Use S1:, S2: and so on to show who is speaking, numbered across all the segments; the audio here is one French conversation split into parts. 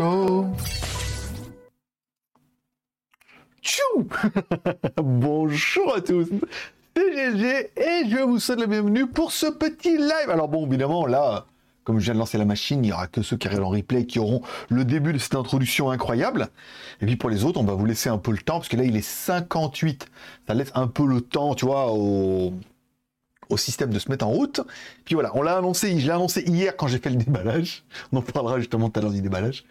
S1: Bonjour à tous, c'est GG et je vous souhaite la bienvenue pour ce petit live. Alors bon, évidemment, là, comme je viens de lancer la machine, il n'y aura que ceux qui regardent en replay qui auront le début de cette introduction incroyable. Et puis pour les autres, on va vous laisser un peu le temps, parce que là, il est 58. Ça laisse un peu le temps, tu vois, au, au système de se mettre en route. Puis voilà, on l'a annoncé, je l'ai annoncé hier quand j'ai fait le déballage. On en parlera justement tout à l'heure du déballage.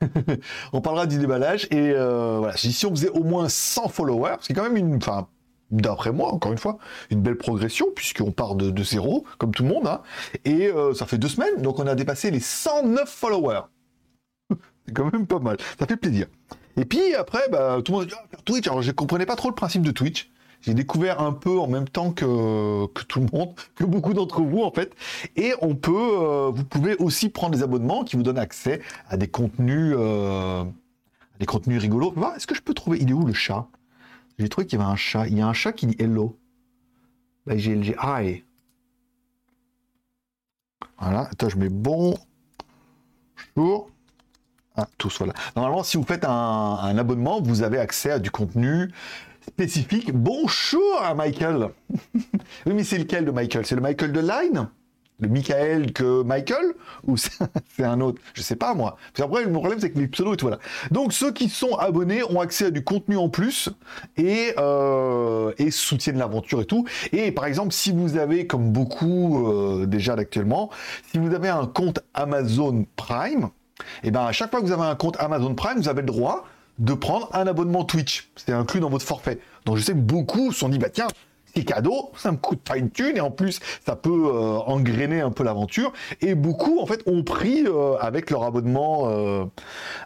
S1: on parlera du déballage. Et euh, voilà, si on faisait au moins 100 followers, c'est quand même une... Enfin, d'après moi, encore une fois, une belle progression, puisqu'on part de, zéro, comme tout le monde. Hein. Et euh, ça fait deux semaines, donc on a dépassé les 109 followers. c'est quand même pas mal. Ça fait plaisir. Et puis après, bah, tout le monde dit ah, Twitch. Alors je comprenais pas trop le principe de Twitch. J'ai découvert un peu en même temps que, tout le monde, que beaucoup d'entre vous en fait. Et on peut, euh, vous pouvez aussi prendre des abonnements qui vous donnent accès à des contenus, euh, des contenus rigolos. Est-ce que je peux trouver Il est où le chat? J'ai trouvé qu'il y avait un chat. Il y a un chat qui dit hello. Là j'ai hi. Voilà. Attends, je mets bon. Bonjour. Ah, tous, voilà. Normalement, si vous faites un, abonnement, vous avez accès à du contenu spécifique. Bonjour à Michael. oui, mais c'est lequel de Michael? C'est le Michael de Line? Le Michael que Michael? Ou c'est un autre? Je sais pas moi. Parce après le problème c'est que les pseudos et tout voilà. Donc ceux qui sont abonnés ont accès à du contenu en plus et euh, et soutiennent l'aventure et tout. Et par exemple si vous avez comme beaucoup euh, déjà actuellement, si vous avez un compte Amazon Prime, et eh ben à chaque fois que vous avez un compte Amazon Prime, vous avez le droit de prendre un abonnement Twitch. C'est inclus dans votre forfait. Donc je sais que beaucoup se sont dit, bah tiens, c'est cadeau, ça me coûte pas une thune et en plus ça peut euh, engrainer un peu l'aventure. Et beaucoup en fait ont pris euh, avec leur abonnement euh,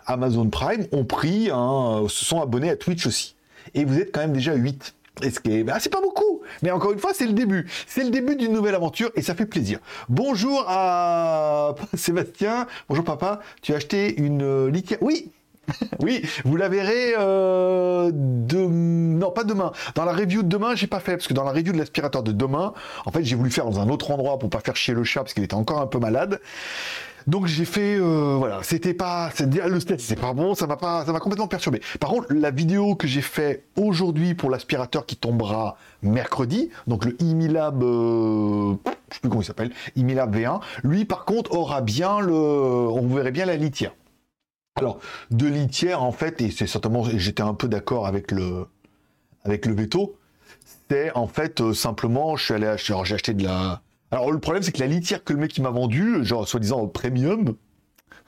S1: Amazon Prime, ont pris, se sont abonnés à Twitch aussi. Et vous êtes quand même déjà 8. Et ce qui bah, c'est pas beaucoup, mais encore une fois, c'est le début. C'est le début d'une nouvelle aventure et ça fait plaisir. Bonjour à Sébastien. Bonjour papa. Tu as acheté une litière. Oui, oui, vous la verrez euh, de... non pas demain. Dans la review de demain, j'ai pas fait parce que dans la review de l'aspirateur de demain, en fait, j'ai voulu faire dans un autre endroit pour pas faire chier le chat parce qu'il était encore un peu malade. Donc j'ai fait, euh, voilà, c'était pas, le c'est pas bon, ça m'a pas, ça m'a complètement perturbé. Par contre, la vidéo que j'ai fait aujourd'hui pour l'aspirateur qui tombera mercredi, donc le Imilab, euh, je sais plus comment il s'appelle, Imilab V1, lui par contre aura bien le, on verrait bien la litière. Alors, de litière, en fait, et c'est certainement, j'étais un peu d'accord avec le, avec veto, c'est en fait euh, simplement, je suis allé acheter, j'ai acheté de la. Alors, le problème, c'est que la litière que le mec m'a vendue, genre soi-disant premium,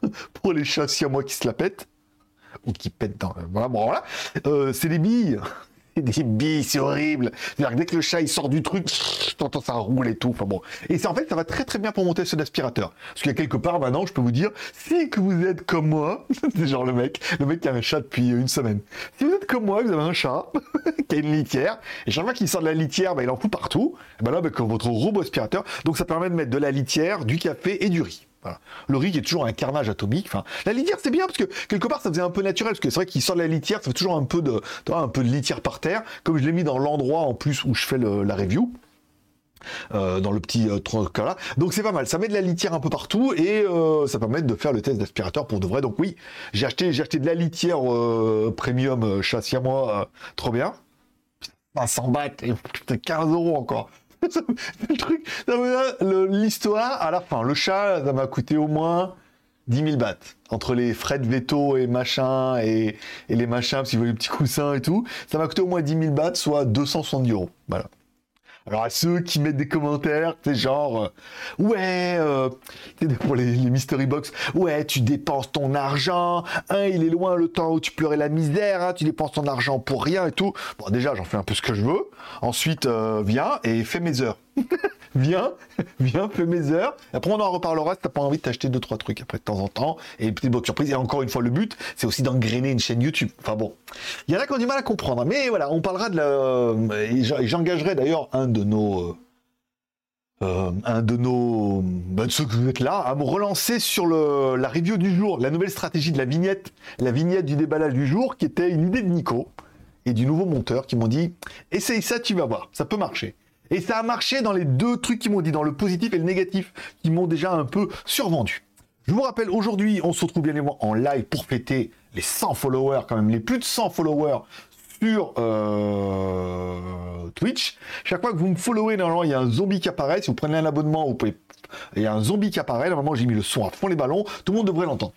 S1: pour les chats à moi qui se la pètent, ou qui pètent dans. Voilà, bon, voilà, euh, c'est des billes des billes, c'est horrible. dès que le chat il sort du truc, t'entends ça roule et tout. Enfin bon. Et c'est en fait, ça va très très bien pour monter ce aspirateur. Parce qu'il y a quelque part maintenant, je peux vous dire, si que vous êtes comme moi, c'est genre le mec, le mec qui a un chat depuis une semaine. Si vous êtes comme moi, vous avez un chat qui a une litière, et chaque fois qu'il sort de la litière, bah, il en fout partout. Et ben là, avec votre robot aspirateur, donc ça permet de mettre de la litière, du café et du riz. Le riz est toujours un carnage atomique. La litière c'est bien parce que quelque part ça faisait un peu naturel parce que c'est vrai qu'il sort de la litière, ça fait toujours un peu de, un peu de litière par terre. Comme je l'ai mis dans l'endroit en plus où je fais la review. Euh, dans le petit euh, là. Donc c'est pas mal, ça met de la litière un peu partout et euh, ça permet de faire le test d'aspirateur pour de vrai. Donc oui, j'ai acheté, j'ai acheté de la litière premium châssis à moi, trop bien. 500 bahts et 15 euros encore. le truc, l'histoire, à la fin, le chat, ça m'a coûté au moins 10 000 bahts. Entre les frais de veto et machin, et, les machins, parce qu'il veut les petits coussins et tout, ça m'a coûté au moins 10 000 bahts, soit 270 euros. Voilà. Alors à ceux qui mettent des commentaires, c'est genre, euh, ouais, euh, pour les, mystery box, ouais, tu dépenses ton argent, hein, il est loin le temps où tu pleurais la misère, hein, tu dépenses ton argent pour rien et tout. Bon, déjà, j'en fais un peu ce que je veux. Ensuite, euh, viens et fais mes heures. viens, viens, fais mes heures. Après, on en reparlera si t'as pas envie de t'acheter deux, trois trucs après de temps en temps. Et petite bonne surprise. Et encore une fois, le but, c'est aussi d'engrainer une chaîne YouTube. Enfin bon. Il y en a qui ont du mal à comprendre. Mais voilà, on parlera de la. Et j'engagerai d'ailleurs un de nos. Euh, euh, un de nos. Ben, ceux que vous êtes là, à me relancer sur la review du jour, la nouvelle stratégie de la vignette, la vignette du déballage du jour, qui était une idée de Nico et du nouveau monteur qui m'ont dit essaye ça, tu vas voir, ça peut marcher. Et ça a marché dans les deux trucs qui m'ont dit, dans le positif et le négatif, qui m'ont déjà un peu survendu. Je vous rappelle, aujourd'hui, on se retrouve bien évidemment en live pour fêter les 100 followers, quand même, les plus de 100 followers sur euh, Twitch. Chaque fois que vous me followez, normalement, il y a un zombie qui apparaît. Si vous prenez un abonnement, vous pouvez... il y a un zombie qui apparaît. Normalement, j'ai mis le son à fond les ballons. Tout le monde devrait l'entendre.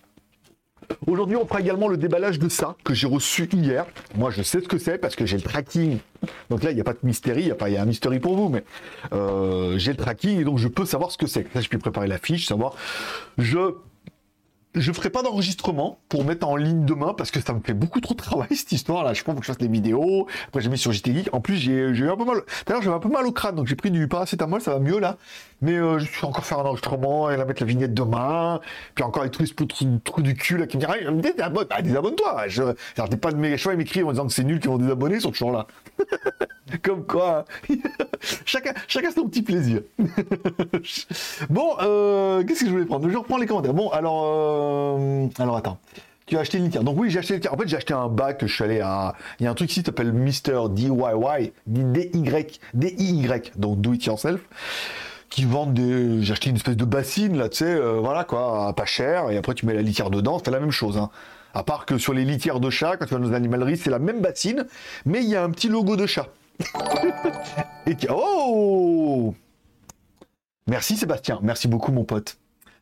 S1: Aujourd'hui, on fera également le déballage de ça que j'ai reçu hier. Moi, je sais ce que c'est parce que j'ai le tracking. Donc là, il n'y a pas de mystérie, il y a pas, il y a un mystery pour vous, mais euh, j'ai le tracking et donc je peux savoir ce que c'est. Là, je peux préparer la fiche, savoir. Je je ferai pas d'enregistrement pour mettre en ligne demain parce que ça me fait beaucoup trop de travail cette histoire là. Je pense que je fasse des vidéos. Après j'ai mis sur JT. En plus j'ai eu un peu mal. D'ailleurs j'avais un peu mal au crâne donc j'ai pris du paracétamol, ça va mieux là. Mais euh, je suis encore faire un enregistrement et la mettre la vignette demain. Puis encore les trucs trous du cul là qui me disent ah, désabonne-toi. Je pas de mes choix m'écrire en disant que c'est nul qu'ils vont désabonner, ils sont toujours là. Comme quoi, chacun, chacun son petit plaisir. bon, euh, qu'est-ce que je voulais prendre? Je reprends les commentaires. Bon, alors, euh, alors attends. Tu as acheté une litière. Donc oui, j'ai acheté une litière. En fait, j'ai acheté un bac. Je suis allé à. Il y a un truc ici qui s'appelle Mister DIY, D-Y, D-I-Y, donc Do It Yourself, qui vendent des. J'ai acheté une espèce de bassine là, tu sais, euh, voilà quoi, pas cher. Et après, tu mets la litière dedans. C'est la même chose. Hein. À part que sur les litières de chat, quand tu vas dans les animaleries, c'est la même bassine, mais il y a un petit logo de chat. Et Oh Merci Sébastien, merci beaucoup mon pote.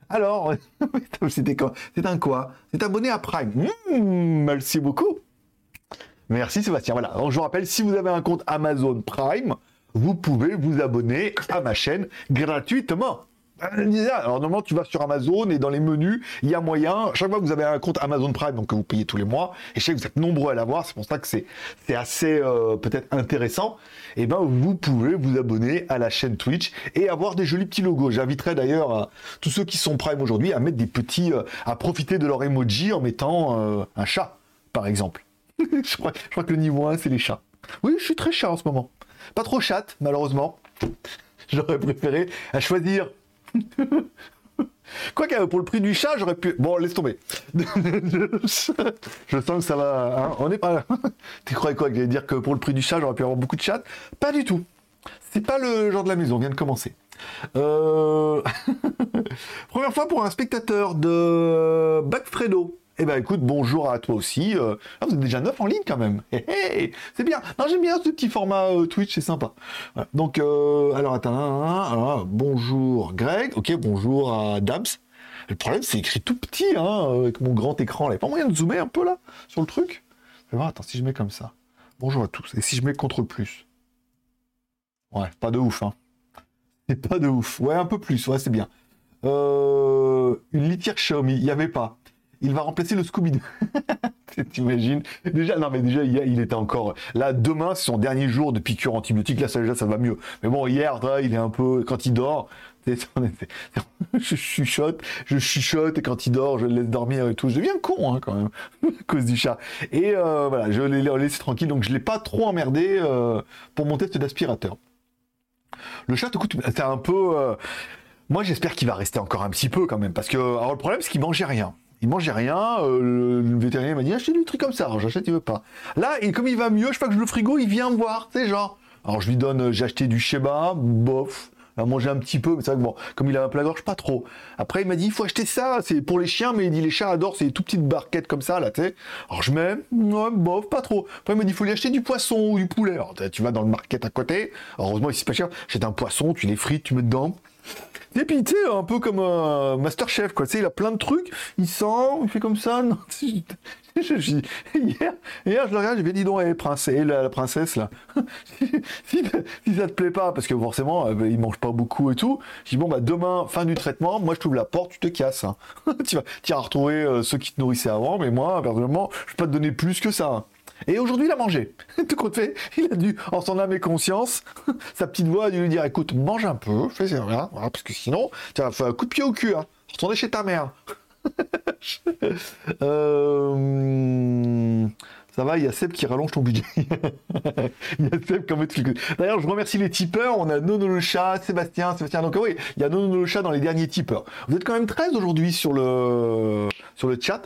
S1: Alors, C'est un quoi? C'est abonné à Prime. Hmm, merci beaucoup. Merci Sébastien. Voilà, je vous rappelle, si vous avez un compte Amazon Prime, vous pouvez vous abonner à ma chaîne gratuitement. Alors normalement tu vas sur Amazon et dans les menus il y a moyen, chaque fois que vous avez un compte Amazon Prime donc que vous payez tous les mois et je sais que vous êtes nombreux à l'avoir, c'est pour ça que c'est assez euh, peut-être intéressant, et eh ben vous pouvez vous abonner à la chaîne Twitch et avoir des jolis petits logos. J'inviterai d'ailleurs euh, tous ceux qui sont Prime aujourd'hui à mettre des petits, euh, à profiter de leur emoji en mettant un chat par exemple. je, crois, je crois que le niveau 1 c'est les chats. Oui je suis très chat en ce moment. Pas trop chatte malheureusement. J'aurais préféré à choisir Quoi que pour le prix du chat, j'aurais pu. Bon, laisse tomber. je sens que ça va. Hein, on n'est pas là. tu croyais quoi dire que pour le prix du chat, j'aurais pu avoir beaucoup de chats? Pas du tout. C'est pas le genre de la maison, on vient de commencer. Euh, première fois pour un spectateur de Fredo. Eh ben écoute, bonjour à toi aussi. Euh, ah, vous êtes déjà neuf en ligne quand même. c'est bien. Non, j'aime bien ce petit format euh, Twitch, c'est sympa. Donc, euh, alors attends, bonjour Greg. Ok, bonjour à Dams. Le problème, c'est écrit tout petit, hein, avec mon grand écran. Il n'y a pas moyen de zoomer un peu là sur le truc? Je vais voir, attends, si je mets comme ça. Bonjour à tous. Et si je mets CTRL plus? Ouais, pas de ouf, hein. C'est pas de ouf. Ouais, un peu plus, ouais, c'est bien. une litière Xiaomi, il n'y avait pas il va remplacer le Scooby-Doo. T'imagines? Déjà, non, mais déjà, il était encore. Là, demain, c'est son dernier jour de piqûre antibiotique. Là, ça, déjà, ça va mieux. Mais bon, hier, il est un peu. Quand il dort, je chuchote, je chuchote, et quand il dort, je le laisse dormir et tout. Je deviens con, hein, quand même, à cause du chat. Et euh, voilà, je l'ai laissé tranquille, donc je l'ai pas trop emmerdé euh, pour mon test d'aspirateur. Le chat, écoute, c'est un peu. Euh, moi, j'espère qu'il va rester encore un petit peu quand même, parce que le problème, c'est qu'il mangeait rien il mangeait rien. Euh, le, vétérinaire m'a dit achetez du truc comme ça. J'achète, il veut pas. Là, et comme il va mieux, je fais que je le frigo, il vient me voir. C'est genre. Alors je lui donne, euh, j'ai acheté du Sheba, bof. Il a mangé un petit peu, mais c'est vrai que bon, comme il a un plat gorge, pas trop. Après, il m'a dit, il faut acheter ça, c'est pour les chiens, mais il dit, les chats adorent ces tout petites barquettes comme ça, là, tu sais. Alors je mets, ouais, bof, pas trop. Après, il m'a dit, il faut lui acheter du poisson ou du poulet. Tu vas dans le market à côté. heureusement, ici, c'est pas cher. J'achète un poisson, tu les frites, tu mets dedans. Et puis, tu un peu comme un Masterchef, quoi. Tu sais, il a plein de trucs, il sent, il fait comme ça. Non, hier, hier, je le regarde, je ai dit, donc, princesse, la, princesse, là, si, ça te plaît pas, parce que forcément, euh, il mange pas beaucoup et tout, je dis, bon, bah, demain, fin du traitement, moi, je t'ouvre la porte, tu te casses. Hein. tu, vas, tu vas retrouver euh, ceux qui te nourrissaient avant, mais moi, personnellement, je vais pas te donner plus que ça. Hein. Et aujourd'hui, il a mangé. Tout compte fait, il a dû, en son âme et conscience, sa petite voix a dû lui dire écoute, mange un peu, fais ça, voilà, parce que sinon, tu vas faire un coup de pied au cul, hein. Retourner chez ta mère. Euh, ça va, il y a Seb qui rallonge ton budget. il y a Seb comme D'ailleurs, je remercie les tipeurs. On a Nono le chat, Sébastien, Sébastien. Donc oui, il y a Nono le chat dans les derniers tipeurs. Vous êtes quand même 13 aujourd'hui sur le sur le chat.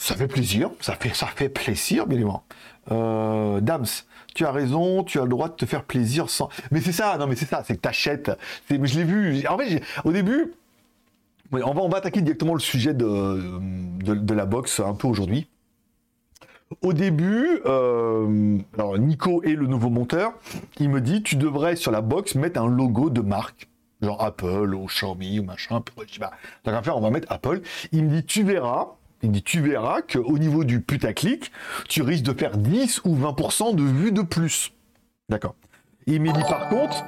S1: Ça fait plaisir, ça fait, ça fait plaisir, bien évidemment. Euh, Dams, tu as raison, tu as le droit de te faire plaisir sans. Mais c'est ça, non, mais c'est ça, c'est que t'achètes. Je l'ai vu. En fait, au début, on va, on va attaquer directement le sujet de, de, la boxe un peu aujourd'hui. Au début, euh, alors Nico est le nouveau monteur, il me dit tu devrais sur la box mettre un logo de marque, genre Apple ou Xiaomi ou machin. Bah on va mettre Apple. Il me dit tu verras, il dit tu verras qu'au niveau du putaclic, tu risques de faire 10 ou 20% de vues de plus. D'accord. Il me dit par contre,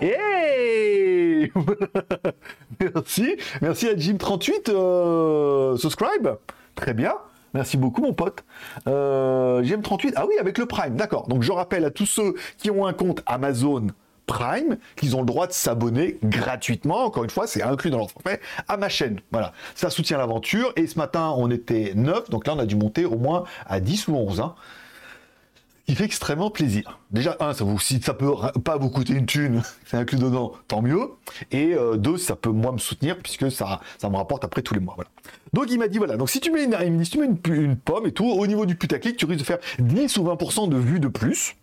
S1: hey Merci, merci à Jim38, euh, subscribe. Très bien. Merci beaucoup, mon pote. Euh, Jim38, ah oui, avec le Prime, d'accord. Donc je rappelle à tous ceux qui ont un compte Amazon Prime qu'ils ont le droit de s'abonner gratuitement. Encore une fois, c'est inclus dans leur forfait à ma chaîne. Voilà, ça soutient l'aventure. Et ce matin, on était 9, donc là, on a dû monter au moins à 10 ou 11. Hein qui fait extrêmement plaisir. Déjà, un, ça vous, si ça peut pas vous coûter une thune, c'est inclus dedans, tant mieux. Et euh, deux, ça peut moi me soutenir puisque ça, me rapporte après tous les mois. Voilà. Donc il m'a dit voilà, donc si tu mets une, si tu mets une, pomme et tout, au niveau du putaclic, tu risques de faire 10 ou 20% de vues de plus.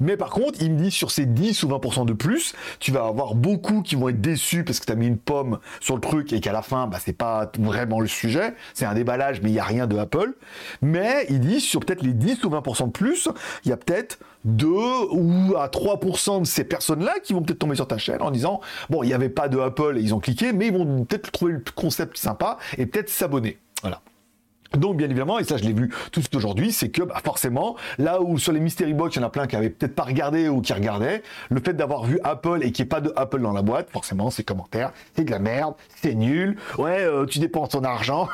S1: Mais par contre, il me dit sur ces 10 ou 20% de plus, tu vas avoir beaucoup qui vont être déçus parce que tu as mis une pomme sur le truc et qu'à la fin, bah, c'est pas vraiment le sujet. C'est un déballage, mais il n'y a rien de Apple. Mais il dit sur peut-être les 10 ou 20% de plus, il y a peut-être 2 ou à 3% de ces personnes-là qui vont peut-être tomber sur ta chaîne en disant bon, il n'y avait pas de Apple et ils ont cliqué, mais ils vont peut-être trouver le concept sympa et peut-être s'abonner. Voilà. Donc bien évidemment, et ça je l'ai vu tout aujourd'hui, c'est que bah, forcément, là où sur les Mystery Box, il y en a plein qui avaient peut-être pas regardé ou qui regardaient, le fait d'avoir vu Apple et qu'il n'y ait pas de Apple dans la boîte, forcément, ces commentaires, c'est de la merde, c'est nul, ouais, euh, tu dépenses ton argent,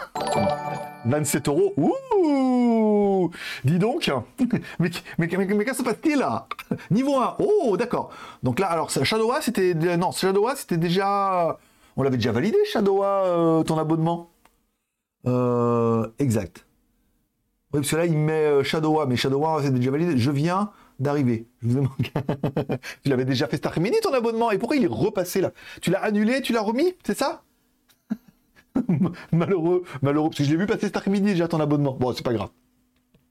S1: 27 euros, ouh Dis donc, mais, mais, mais, qu'est-ce qui se passe-t-il là? Niveau 1, oh d'accord. Donc là, alors Shadowa, c'était... Non, Shadowa, c'était déjà... On l'avait déjà validé, Shadowa, euh, ton abonnement? Euh, exact. Oui, parce que là, il met euh, Shadowa, mais Shadowa, c'est déjà validé. Je viens d'arriver. Je vous ai manqué. tu l'avais déjà fait cet après-midi, ton abonnement. Et pourquoi il est repassé là? Tu l'as annulé, tu l'as remis C'est ça? Malheureux, malheureux. Parce que je l'ai vu passer cet après-midi déjà ton abonnement. Bon, c'est pas grave.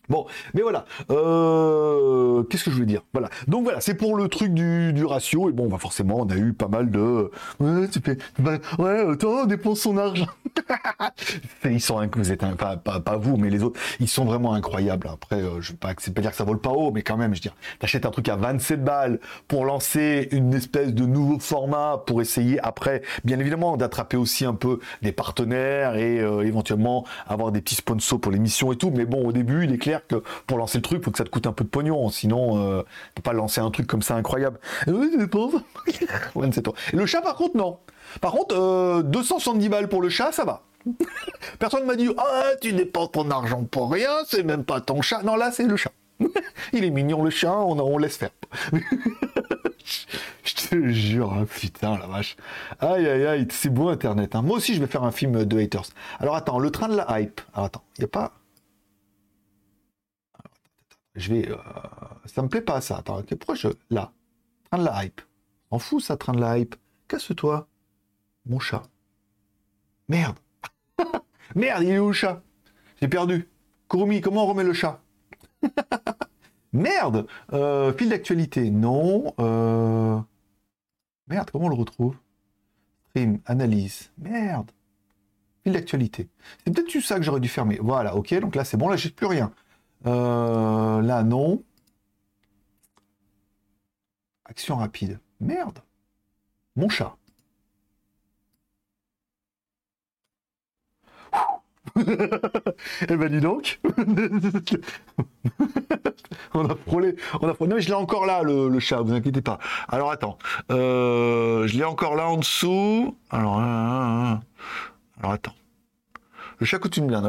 S1: Bon, mais voilà. Euh, qu'est-ce que je voulais dire? Voilà. Donc voilà, c'est pour le truc du, ratio. Et bon, bah forcément, on a eu pas mal de. Ouais, tu fais. Bah, ouais, toi, on dépense son argent. ils sont vous êtes pas, pas, vous, mais les autres, ils sont vraiment incroyables. Après, euh, je ne pas, pas dire que ça vole pas haut, mais quand même, je veux dire, t'achètes un truc à 27 balles pour lancer une espèce de nouveau format pour essayer après, bien évidemment, d'attraper aussi un peu des partenaires et euh, éventuellement avoir des petits sponsors pour l'émission et tout. Mais bon, au début, il est clair que pour lancer le truc, faut que ça te coûte un peu de pognon. Sinon, euh, peux pas lancer un truc comme ça incroyable. Le chat, par contre, non. Par contre, euh, 270 balles pour le chat, ça va. Personne m'a dit Ah, tu dépenses ton argent pour rien, c'est même pas ton chat. Non, là, c'est le chat. Il est mignon, le chat, on, laisse faire. je te jure, hein, putain, la vache. Aïe, aïe, aïe, c'est beau Internet. Hein. Moi aussi, je vais faire un film de haters. Alors, attends, le train de la hype. Alors, attends, il a pas. Je vais. Euh, ça me plaît pas ça. Attends, t'es proche. Là. Train de la hype. En fous ça, train de la hype. Casse-toi. Mon chat. Merde. Merde, il est où le chat? J'ai perdu. Kurumi, comment on remet le chat? Merde euh, d'actualité. Non. Euh, merde, comment on le retrouve? Stream, analyse. Merde. Fil d'actualité. C'est peut-être ça que j'aurais dû fermer. Voilà, ok. Donc là, c'est bon. Là, j'ai plus rien. Euh, là, non. Action rapide. Merde. Mon chat. Eh ben dis donc. on a frôlé. On a frôlé. Non, mais je l'ai encore là, le, chat, vous inquiétez pas. Alors attends. Euh, je l'ai encore là en dessous. Alors, alors attends. Le chat coûte une blinde.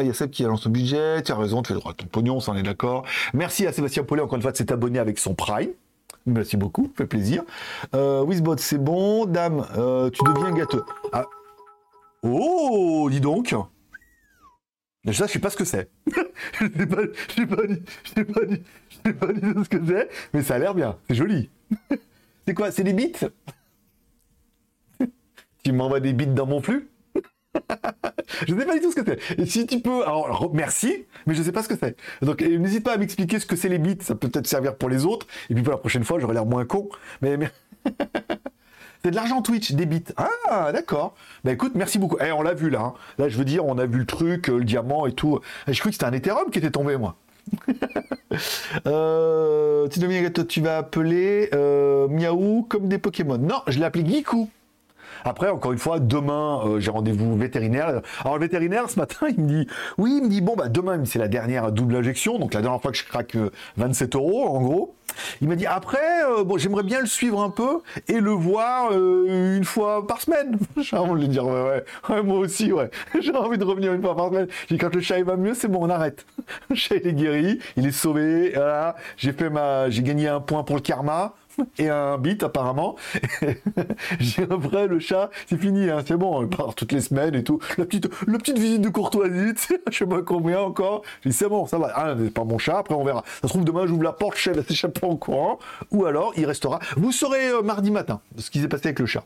S1: il y a celle qui lance son budget. Tu as raison, tu fais droit à ton pognon, ça en est d'accord. Merci à Sébastien Paulet, encore une fois, de s'être abonné avec son Prime. Merci beaucoup, fait plaisir. Euh, Wizbot, c'est bon. Dame, euh, tu deviens gâteux. Ah. Oh, dis donc. Ça, je sais pas ce que c'est. je sais pas, je sais pas je pas dit ce que c'est, mais ça a l'air bien. C'est joli. c'est quoi C'est des bits? Tu m'envoies des bits dans mon flux? je ne sais pas du tout ce que c'est. Si tu peux, alors merci, mais je ne sais pas ce que c'est. Donc n'hésite pas à m'expliquer ce que c'est les bits, ça peut peut-être servir pour les autres. Et puis pour la prochaine fois, j'aurai l'air moins con. Mais, C'est de l'argent Twitch, des bits. Ah, d'accord. Bah écoute, merci beaucoup. Eh, on l'a vu là. hein. Là, je veux dire, on a vu le truc, euh, le diamant et tout. Eh, je croyais que c'était un Ethereum qui était tombé, moi. euh, tu vas appeler euh, Miaou comme des Pokémon. Non, je l'ai appelé Giku. Après, encore une fois, demain, euh, j'ai rendez-vous vétérinaire. Alors, le vétérinaire, ce matin, il me dit, oui, il me dit, bon, bah, demain, c'est la dernière double injection, donc la dernière fois que je craque euh, 27 euros, en gros. Il m'a dit, après, euh, bon, j'aimerais bien le suivre un peu et le voir euh, une fois par semaine. J'ai envie de lui dire, ouais, ouais, ouais, moi aussi, ouais. J'ai envie de revenir une fois par semaine. J'ai dit, quand le chat il va mieux, c'est bon, on arrête. Le chat, il est guéri, il est sauvé, voilà. J'ai fait ma, j'ai gagné un point pour le karma et un bit apparemment. J'ai après le chat, c'est fini, hein, c'est bon, il part toutes les semaines et tout. La petite, la petite visite de courtoisie, je sais pas combien encore. J'ai dit c'est bon, ça va. Ah, c'est pas mon chat, après on verra. Ça se trouve demain j'ouvre la porte, chat va s'échapper en courant, ou alors il restera. Vous saurez euh, mardi matin ce qui s'est passé avec le chat.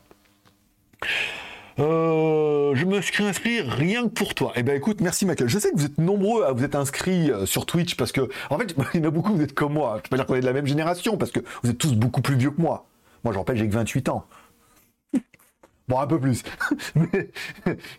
S1: Euh, je me suis inscrit rien que pour toi. Eh ben écoute, merci Michael. Je sais que vous êtes nombreux à vous être inscrits euh, sur Twitch parce que, en fait, il y en a beaucoup, vous êtes comme moi. Je peux pas dire qu'on est de la même génération parce que vous êtes tous beaucoup plus vieux que moi. Moi, je rappelle, j'ai que 28 ans. Bon, un peu plus. Mais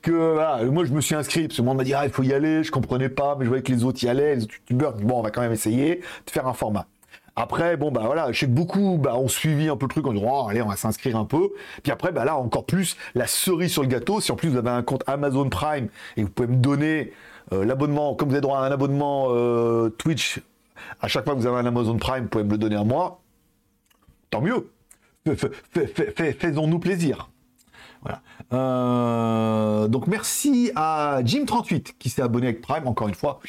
S1: que moi je me suis inscrit, parce que moi on m'a dit ah il faut y aller, je comprenais pas, mais je voyais que les autres y allaient, les autres bon on va quand même essayer de faire un format. Après, bon bah voilà, je sais que beaucoup bah, ont suivi un peu le truc en disant oh, allez on va s'inscrire un peu. Puis après, bah là encore plus la cerise sur le gâteau, si en plus vous avez un compte Amazon Prime et vous pouvez me donner euh, l'abonnement, comme vous avez droit à un abonnement euh, Twitch, à chaque fois que vous avez un Amazon Prime, vous pouvez me le donner à moi, tant mieux. Fais- fais- fais- fais- Faisons-nous plaisir. Voilà. Euh, donc merci à Jim38 qui s'est abonné avec Prime encore une fois.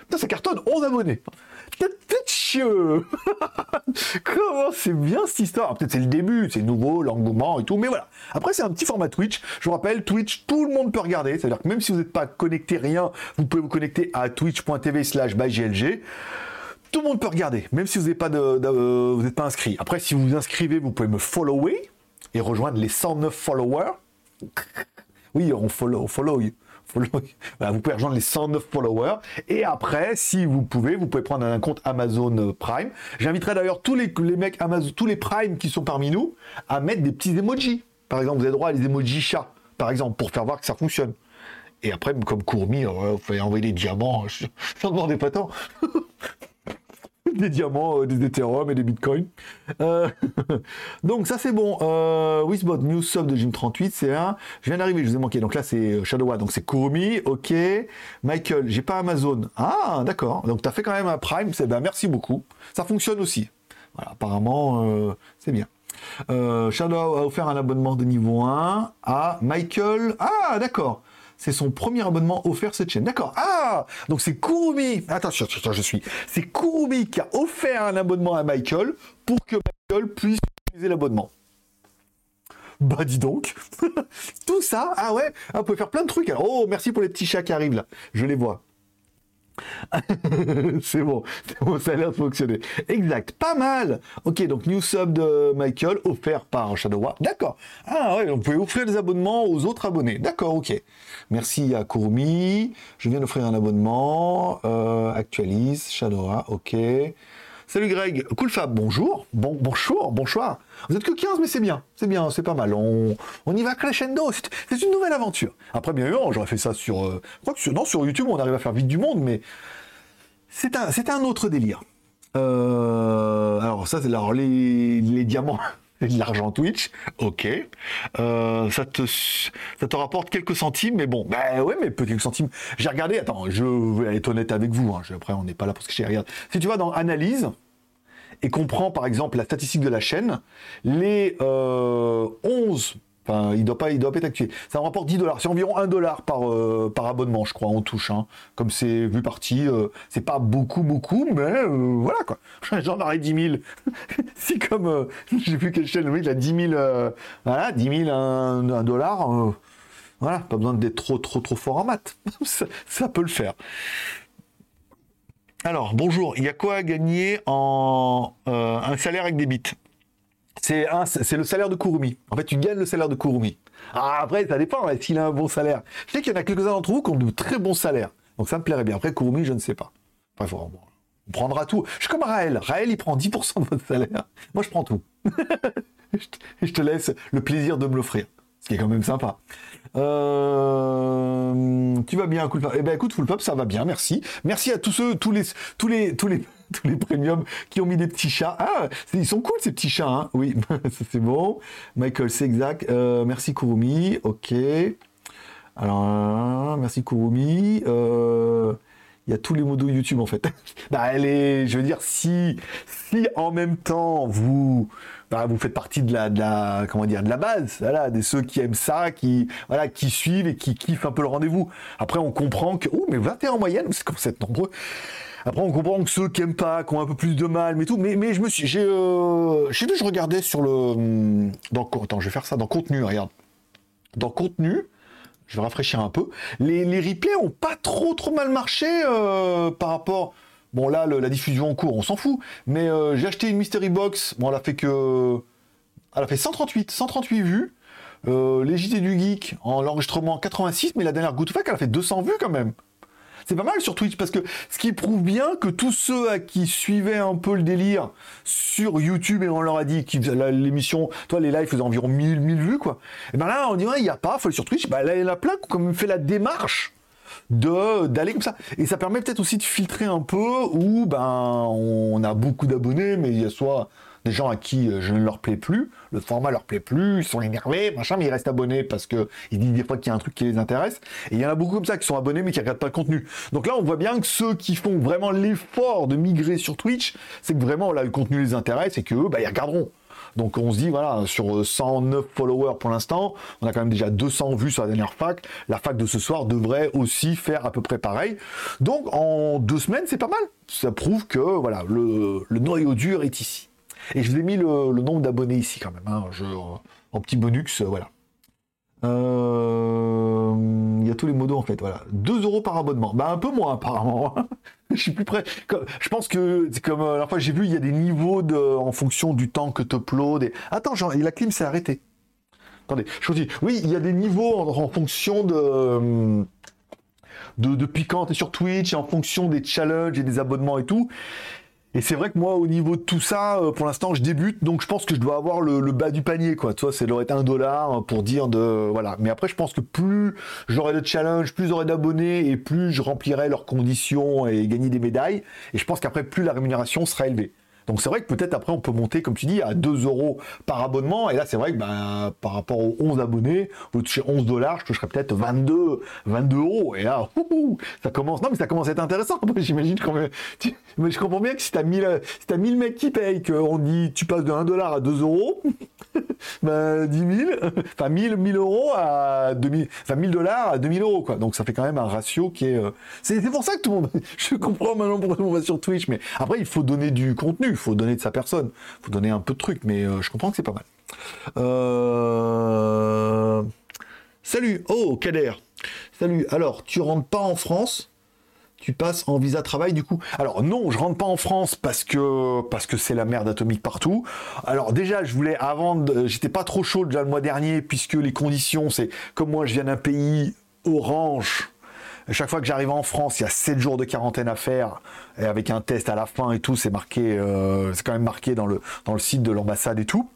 S1: Putain, ça cartonne, 11 abonnés. Comment c'est bien cette histoire? Peut-être c'est le début, c'est nouveau, l'engouement et tout, mais voilà. Après c'est un petit format Twitch. Je vous rappelle, Twitch, tout le monde peut regarder. C'est-à-dire que même si vous n'êtes pas connecté rien, vous pouvez vous connecter à twitch.tv slash byglg. Tout le monde peut regarder, même si vous n'êtes pas, de, pas inscrit. Après, si vous vous inscrivez, vous pouvez me follower et rejoindre les 109 followers. Oui, on follow, follow you. Vous pouvez rejoindre les 109 followers. Et après, si vous pouvez, vous pouvez prendre un compte Amazon euh, Prime. J'inviterai d'ailleurs tous les, les mecs Amazon, tous les Prime qui sont parmi nous à mettre des petits emojis. Par exemple, vous avez droit à des emojis chats, par exemple, pour faire voir que ça fonctionne. Et après, comme Courmi, euh, vous pouvez envoyer des diamants. Je n'en demandais pas tant. des diamants, euh, des Ethereum et des bitcoins. Euh, donc ça c'est bon. Euh, Wizbot News Sub de Jim 38, c'est un. Je viens d'arriver, je vous ai manqué. Donc là c'est euh, Shadow One, donc c'est Kurumi, ok. Michael, j'ai pas Amazon. Ah d'accord. Donc tu as fait quand même un Prime, c'est ben merci beaucoup. Ça fonctionne aussi. Voilà, apparemment c'est bien. Shadow a offert un abonnement de niveau 1 à Michael. Ah d'accord. C'est son premier abonnement offert cette chaîne. D'accord. Ah Donc c'est Kurumi. Attends, je suis. C'est Kurumi qui a offert un abonnement à Michael pour que Michael puisse utiliser l'abonnement. Bah dis donc. Tout ça, ah ouais, vous pouvez faire plein de trucs. Oh, merci pour les petits chats qui arrivent là. Je les vois. c'est bon, ça a l'air de fonctionner. Exact, pas mal. Ok, donc new sub de Michael offert par Shadow. D'accord. Ah ouais, vous pouvez offrir des abonnements aux autres abonnés. D'accord, ok. Merci à Kurumi. Je viens d'offrir un abonnement. Euh, actualise, Shadow War, ok. Salut Greg, cool Fab, bonjour, bon, bonjour, bonsoir. Vous êtes que 15, mais c'est bien, c'est bien, c'est pas mal. On, on y va crescendo, c'est une nouvelle aventure. Après, bien évidemment, j'aurais fait ça sur, euh, je crois que sur, non, sur YouTube, on arrive à faire vite du monde, mais c'est un, un autre délire. Euh, alors ça, c'est les, les diamants. De l'argent Twitch, ok. Euh, ça, te, ça te rapporte quelques centimes, mais bon, bah ouais, mais quelques centimes. J'ai regardé, attends, je vais être honnête avec vous, hein, je- après on n'est pas là pour ce que j'ai regardé. Si tu vas dans Analyse, et qu'on prend par exemple la statistique de la chaîne, les euh, 11, enfin il doit pas, il doit pas être actué, ça rapporte 10 dollars, c'est environ 1 dollar par, euh, par abonnement je crois, on touche, hein. comme c'est vu parti, euh, c'est pas beaucoup beaucoup, mais euh, voilà quoi, j'en aurais 10 000, si comme, euh, sais plus quelle chaîne, le mec il a 10 000, euh, voilà, 10 000, 1, 1 dollar, euh, voilà, pas besoin d'être trop trop trop fort en maths, ça, ça peut le faire. Alors, bonjour, il y a quoi à gagner en euh, un salaire avec des bits c'est le salaire de Kurumi. En fait, tu gagnes le salaire de Kurumi. Ah, après, ça dépend hein, s'il a un bon salaire. Je sais qu'il y en a quelques-uns d'entre vous qui ont de très bons salaires. Donc ça me plairait bien. Après, Kurumi, je ne sais pas. Bref, on, on prendra tout. Je suis comme Raël. Raël, il prend 10% de votre salaire. Moi, je prends tout. je te laisse le plaisir de me l'offrir. Ce qui est quand même sympa. Euh, tu vas bien, Cool Eh ben écoute, Full Pop, ça va bien, merci. Merci à tous ceux, tous les, tous les, tous les, tous les premiums qui ont mis des petits chats. Ah, ils sont cool ces petits chats, hein Oui, c'est bon. Michael, c'est exact. Euh, merci Kurumi. Ok. Alors, merci Kurumi. Euh, il y a tous les modos YouTube en fait. bah, allez, je veux dire, si, si en même temps vous, bah, vous faites partie de la, de comment dire, de la base, voilà, des ceux qui aiment ça, qui, voilà, qui suivent et qui kiffent un peu le rendez-vous. Après, on comprend que, oh, mais 21 en moyenne, c'est comme c'est nombreux. Après, on comprend que ceux qui aiment pas, qui ont un peu plus de mal, mais tout. Mais, je me suis, j'ai, euh, je je regardais sur le, hum, dans, attends, je vais faire ça dans contenu, regarde. Dans contenu, je vais rafraîchir un peu. Les, les replays ont pas trop trop mal marché euh, par rapport. Bon là, la diffusion en cours, on s'en fout. Mais euh, j'ai acheté une mystery box. Bon, elle a fait que, elle a fait 138, 138 vues. Euh, les JT du geek en l'enregistrement 86, mais la dernière Good Fact, elle a fait 200 vues quand même c'est pas mal sur Twitch parce que ce qui prouve bien que tous ceux à qui suivaient un peu le délire sur YouTube et on leur a dit que l'émission, toi les lives faisaient environ 1000, 1000 vues quoi. Et ben là on dit il n'y a pas, faut sur Twitch. Ben là il y a plein qui même fait la démarche de d'aller comme ça et ça permet peut-être aussi de filtrer un peu où ben on a beaucoup d'abonnés mais il y a soit des gens à qui euh, je ne leur plais plus, le format leur plaît plus, ils sont énervés, machin, mais ils restent abonnés parce que ils disent des fois qu'il y a un truc qui les intéresse. Et il y en a beaucoup comme ça qui sont abonnés mais qui regardent pas le contenu. Donc là, on voit bien que ceux qui font vraiment l'effort de migrer sur Twitch, c'est que vraiment là le contenu les intéresse et que eux, bah, ils regarderont. Donc on se dit, voilà, sur 109 followers pour l'instant, on a quand même déjà 200 vues sur la dernière fac. La fac de ce soir devrait aussi faire à peu près pareil. Donc en deux semaines, c'est pas mal. Ça prouve que voilà, le noyau dur est ici. Et je vous ai mis le, nombre d'abonnés ici quand même, hein, en petit bonus, euh, voilà. Euh, il y a tous les modos en fait, voilà. 2 euros par abonnement. Bah un peu moins apparemment. je suis plus près. Je pense que c'est comme euh, la fois j'ai vu, il y a des niveaux de, en fonction du temps que tu uploads. Et... Attends, genre, la clim s'est arrêtée. Attendez, je vous dis, oui, il y a des niveaux en, fonction de, de, de piquante sur Twitch, et en fonction des challenges et des abonnements et tout. Et c'est vrai que moi, au niveau de tout ça, euh, pour l'instant, je débute, donc je pense que je dois avoir le, bas du panier, quoi. Tu vois, c'est être un dollar pour dire de, voilà. Mais après, je pense que plus j'aurai de challenge, plus j'aurai d'abonnés et plus je remplirai leurs conditions et gagner des médailles. Et je pense qu'après, plus la rémunération sera élevée. Donc c'est vrai que peut-être après on peut monter, comme tu dis, à 2 euros par abonnement. Et là c'est vrai que ben, par rapport aux 11 abonnés, au toucher 11 dollars, je toucherais peut-être 22, 22 euros. Et là, ça commence. Non mais ça commence à être intéressant. J'imagine quand même. Mais je comprends bien que si t'as 1000, si as 1000 mecs qui payent, qu'on dit tu passes de 1 dollar à 2 euros, ben 10 000, enfin 1000, 1000 euros à 2000, enfin 1000 dollars à 2000 euros quoi. Donc ça fait quand même un ratio qui est. Euh, c'est pour ça que tout le monde. Je comprends maintenant pourquoi on va sur Twitch, mais après il faut donner du contenu il faut donner de sa personne, il faut donner un peu de trucs, mais euh, je comprends que c'est pas mal. Euh, salut, oh Kader, salut. Alors, tu rentres pas en France? Tu passes en visa travail du coup? Alors non, je rentre pas en France parce que parce que c'est la merde atomique partout. Alors déjà, je voulais avant, j'étais pas trop chaud déjà le mois dernier puisque les conditions, c'est comme moi, je viens d'un pays orange chaque fois que j'arrive en France, il y a 7 jours de quarantaine à faire, et avec un test à la fin et tout, c'est marqué, euh, c'est quand même marqué dans le, dans le site de l'ambassade et tout.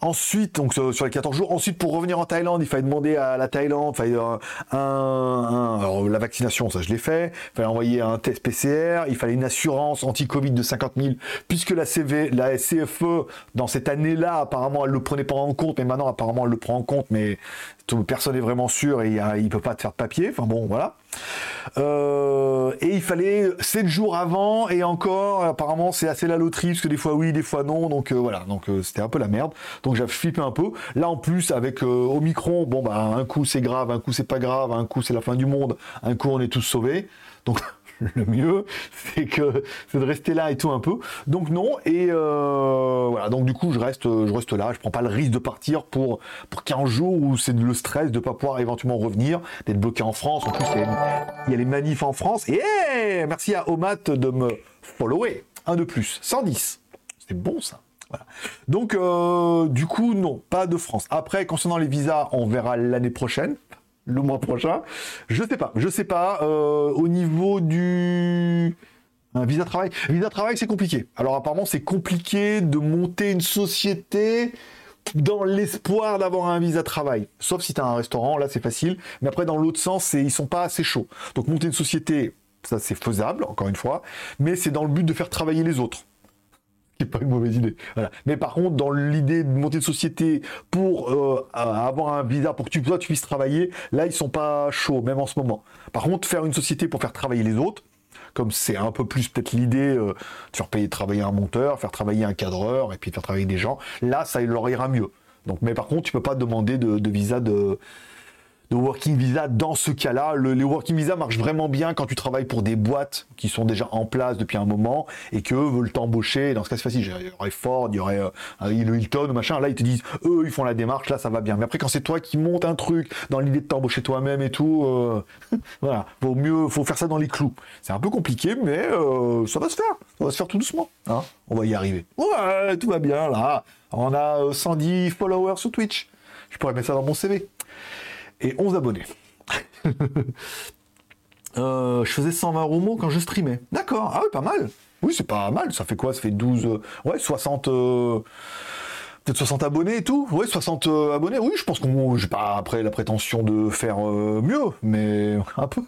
S1: Ensuite, donc sur les 14 jours, ensuite pour revenir en Thaïlande, il fallait demander à la Thaïlande, il fallait un, un la vaccination, ça je l'ai fait, il fallait envoyer un test PCR, il fallait une assurance anti-Covid de 50 000, puisque la CV, la CFE dans cette année-là, apparemment elle le prenait pas en compte, mais maintenant apparemment elle le prend en compte, mais personne n'est vraiment sûr et il ne peut pas te faire de papier. Enfin bon, voilà. Euh, et il fallait 7 jours avant et encore, apparemment c'est assez la loterie parce que des fois oui, des fois non. Donc euh, voilà, donc euh, c'était un peu la merde. Donc j'ai flippé un peu. Là en plus avec Omicron, bon bah un coup c'est grave, un coup c'est pas grave, un coup c'est la fin du monde, un coup on est tous sauvés. Donc le mieux, c'est que c'est de rester là et tout un peu. Donc non, et euh, voilà, donc du coup je reste, je reste là, je prends pas le risque de partir pour, pour 15 jours où c'est le stress de pas pouvoir éventuellement revenir, d'être bloqué en France. En plus, il y a les manifs en France. Et merci à Omat de me follower. Un de plus, 110. C'est bon ça. Donc, euh, du coup, non, pas de France. Après, concernant les visas, on verra l'année prochaine le mois prochain. Je sais pas, je sais pas. Euh, au niveau du visa travail, visa travail c'est compliqué. Alors apparemment c'est compliqué de monter une société dans l'espoir d'avoir un visa travail. Sauf si tu as un restaurant, là c'est facile. Mais après, dans l'autre sens, ils sont pas assez chauds. Donc monter une société, ça c'est faisable, encore une fois. Mais c'est dans le but de faire travailler les autres qui n'est pas une mauvaise idée. Mais par contre, dans l'idée de monter une société pour euh, avoir un visa pour que tu, toi, tu puisses travailler, là, ils sont pas chauds, même en ce moment. Par contre, faire une société pour faire travailler les autres, comme c'est un peu plus peut-être l'idée euh, de faire payer travailler un monteur, faire travailler un cadreur et puis de faire travailler des gens, là, ça leur ira mieux. Donc, mais par contre, tu peux pas demander de visa de, de working visa dans ce cas-là. Le, les working visa marchent vraiment bien quand tu travailles pour des boîtes qui sont déjà en place depuis un moment et que veulent t'embaucher. Dans ce cas, c'est facile. Il y aurait Ford, il y aurait euh, Hilton, machin. Là, ils te disent, eux, ils font la démarche. Là, ça va bien. Mais après, quand c'est toi qui montes un truc dans l'idée de t'embaucher toi-même et tout, euh, voilà, vaut mieux, faut faire ça dans les clous. C'est un peu compliqué, mais euh, ça va se faire. Ça va se faire tout doucement. Hein On va y arriver. Ouais, tout va bien là. On a 110 followers sur Twitch. Je pourrais mettre ça dans mon CV et 11 abonnés. Euh, je faisais 120 romos quand je streamais. D'accord, ah oui, pas mal. Oui, c'est pas mal. Ça fait quoi? Ça fait 12, euh, ouais, 60, euh, peut-être 60 abonnés et tout. Ouais, 60 abonnés. Oui, je pense qu'on, j'ai pas après la prétention de faire mieux, mais un peu.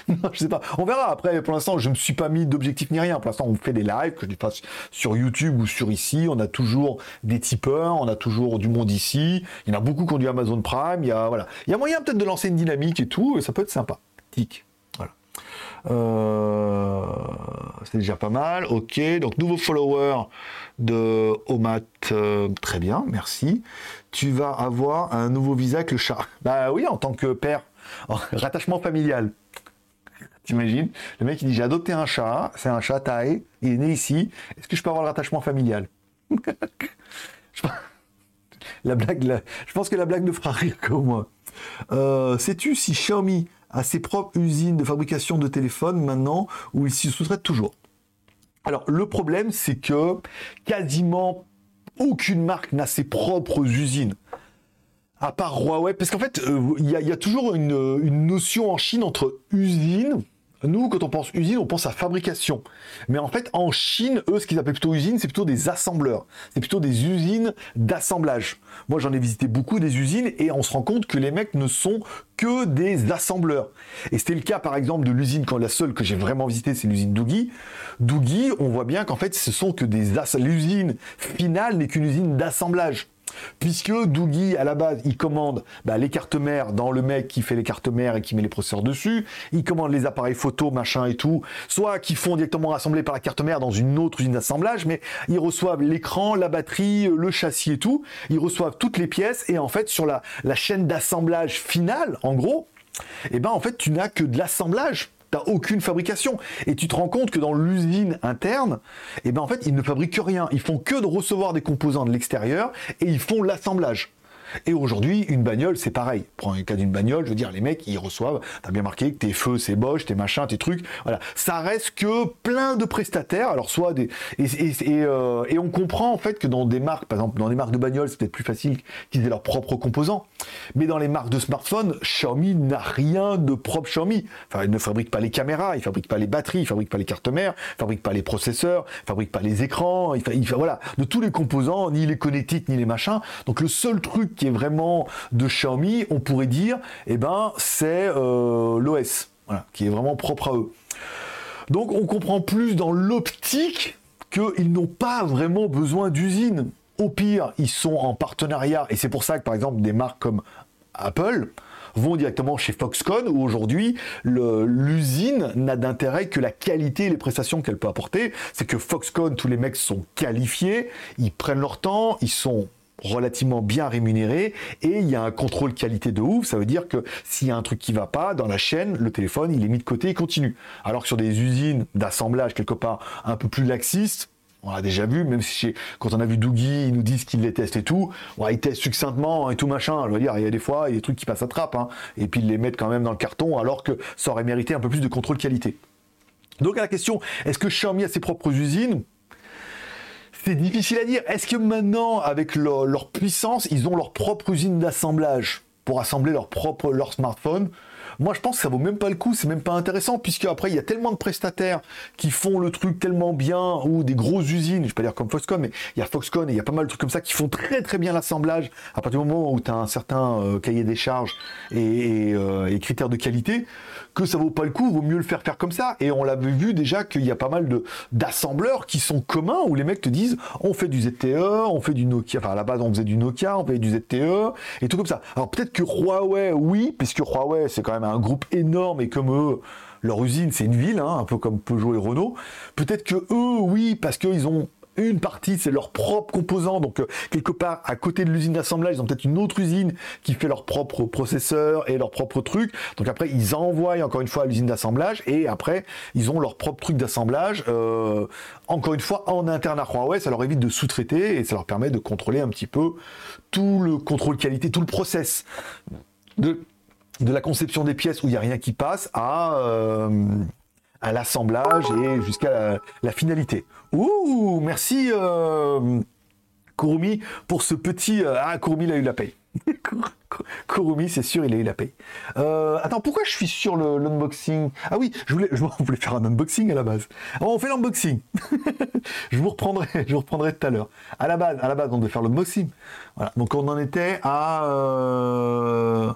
S1: je sais pas. On verra. Après, pour l'instant, je ne me suis pas mis d'objectif ni rien. Pour l'instant, on fait des lives que je fasse sur YouTube ou sur ici. On a toujours des tipeurs, on a toujours du monde ici. Il y en a beaucoup qui ont du Amazon Prime. Il y a, voilà. Il y moyen peut-être de lancer une dynamique et tout, ça peut être sympa. Tic. Euh, c'est déjà pas mal. Ok. Donc, nouveau follower de Omat. Euh, très bien, merci. Tu vas avoir un nouveau visa avec le chat. Bah oui, en tant que père. rattachement familial. T'imagines Le mec il dit j'ai adopté un chat, c'est un chat taille, il est né ici, est-ce que je peux avoir le rattachement familial La blague, je pense que la blague ne fera rire que moi. Euh, sais-tu si Xiaomi a ses propres usines de fabrication de téléphones maintenant ou il s'y sous-traite toujours? Alors le problème c'est que quasiment aucune marque n'a ses propres usines. À part Huawei, parce qu'en fait, euh, il y, a toujours une, une, notion en Chine entre usine nous, quand on pense usine, on pense à fabrication. Mais en fait, en Chine, eux, ce qu'ils appellent plutôt usine, c'est plutôt des assembleurs. C'est plutôt des usines d'assemblage. Moi, j'en ai visité beaucoup des usines et on se rend compte que les mecs ne sont que des assembleurs. Et c'était le cas, par exemple, de l'usine, quand la seule que j'ai vraiment visitée, c'est l'usine Doogie. Doogie, on voit bien qu'en fait, ce sont que des... L'usine finale n'est qu'une usine d'assemblage. Puisque Doogie, à la base, il commande bah, les cartes mères dans le mec qui fait les cartes mères et qui met les processeurs dessus. Il commande les appareils photo, machin et tout. Soit qui font directement assembler par la carte mère dans une autre usine d'assemblage, mais ils reçoivent l'écran, la batterie, le châssis et tout. Ils reçoivent toutes les pièces et en fait, sur la, chaîne d'assemblage finale, en gros, et eh ben en fait, tu n'as que de l'assemblage t'as aucune fabrication. Et tu te rends compte que dans l'usine interne, eh ben en fait, ils ne fabriquent rien. Ils font que de recevoir des composants de l'extérieur et ils font l'assemblage. Et aujourd'hui, une bagnole, c'est pareil. Prends le cas d'une bagnole, je veux dire, les mecs, ils reçoivent, t'as bien marqué que tes feux, c'est Bosch, tes machins, tes trucs. Voilà. Ça reste que plein de prestataires. Alors, soit des. Et, euh, on comprend, en fait, que dans des marques, par exemple, dans des marques de bagnoles, c'est peut-être plus facile qu'ils aient leurs propres composants. Mais dans les marques de smartphones, Xiaomi n'a rien de propre Xiaomi. Enfin, ils ne fabriquent pas les caméras, ils fabriquent pas les batteries, ils fabriquent pas les cartes mères, ils fabriquent pas les processeurs, ils fabriquent pas les écrans, ils, il, voilà. De tous les composants, ni les connectiques, ni les machins. Donc, le seul truc qui est vraiment de Xiaomi, on pourrait dire, eh ben, c'est euh, l'OS, qui est vraiment propre à eux. Donc on comprend plus dans l'optique qu'ils n'ont pas vraiment besoin d'usine. Au pire, ils sont en partenariat, et c'est pour ça que par exemple des marques comme Apple vont directement chez Foxconn, où aujourd'hui l'usine n'a d'intérêt que la qualité et les prestations qu'elle peut apporter. C'est que Foxconn, tous les mecs sont qualifiés, ils prennent leur temps, ils sont relativement bien rémunéré et il y a un contrôle qualité de ouf. Ça veut dire que s'il y a un truc qui va pas dans la chaîne, le téléphone il est mis de côté et continue. Alors que sur des usines d'assemblage quelque part un peu plus laxistes, on l'a déjà vu, même si quand on a vu Doogie, ils nous disent qu'ils les testent et tout, ils testent succinctement et tout machin. Je veux dire, il y a des fois, il y des trucs qui passent à trappe, hein, et puis ils les mettent quand même dans le carton, alors que ça aurait mérité un peu plus de contrôle qualité. Donc à la question, est-ce que Xiaomi a ses propres usines? C'est difficile à dire. Est-ce que maintenant, avec leur, puissance, ils ont leur propre usine d'assemblage pour assembler leur propre leur smartphone? Moi je pense que ça vaut même pas le coup, c'est même pas intéressant, puisque après il y a tellement de prestataires qui font le truc tellement bien, ou des grosses usines, je vais pas dire comme Foxconn, mais il y a Foxconn et il y a pas mal de trucs comme ça qui font très très bien l'assemblage à partir du moment où tu as un certain euh, cahier des charges et, euh, et, critères de qualité, que ça vaut pas le coup, vaut mieux le faire faire comme ça. Et on l'avait vu déjà qu'il y a pas mal de d'assembleurs qui sont communs où les mecs te disent on fait du ZTE, on fait du Nokia, enfin à la base on faisait du Nokia, on fait du ZTE et tout comme ça. Alors peut-être que Huawei, oui, puisque Huawei c'est quand même un groupe énorme et comme eux leur usine, c'est une ville, hein, un peu comme Peugeot et Renault. Peut-être que eux, oui, parce qu'ils ont une partie, c'est leurs propres composants. Donc, euh, quelque part, à côté de l'usine d'assemblage, ils ont peut-être une autre usine qui fait leurs propres processeurs et leurs propres trucs. Donc, après, ils envoient encore une fois à l'usine d'assemblage et après, ils ont leurs propres trucs d'assemblage. Euh, encore une fois, en interne à Huawei, ça leur évite de sous-traiter et ça leur permet de contrôler un petit peu tout le contrôle qualité, tout le process de, de la conception des pièces où il n'y a rien qui passe à. Euh, à l'assemblage et jusqu'à la, finalité. Ouh, merci euh, Kurumi pour ce petit... Euh, ah, Kurumi, il a eu la paye. Kurumi, c'est sûr, il a eu la paye. Euh, attends, pourquoi je suis sur l'unboxing? Ah oui, je voulais, je voulais faire un unboxing à la base. on fait l'unboxing. je vous reprendrai, je vous reprendrai tout à l'heure. À la base, à la base, on devait faire l'unboxing. Voilà. Donc on en était à. Euh,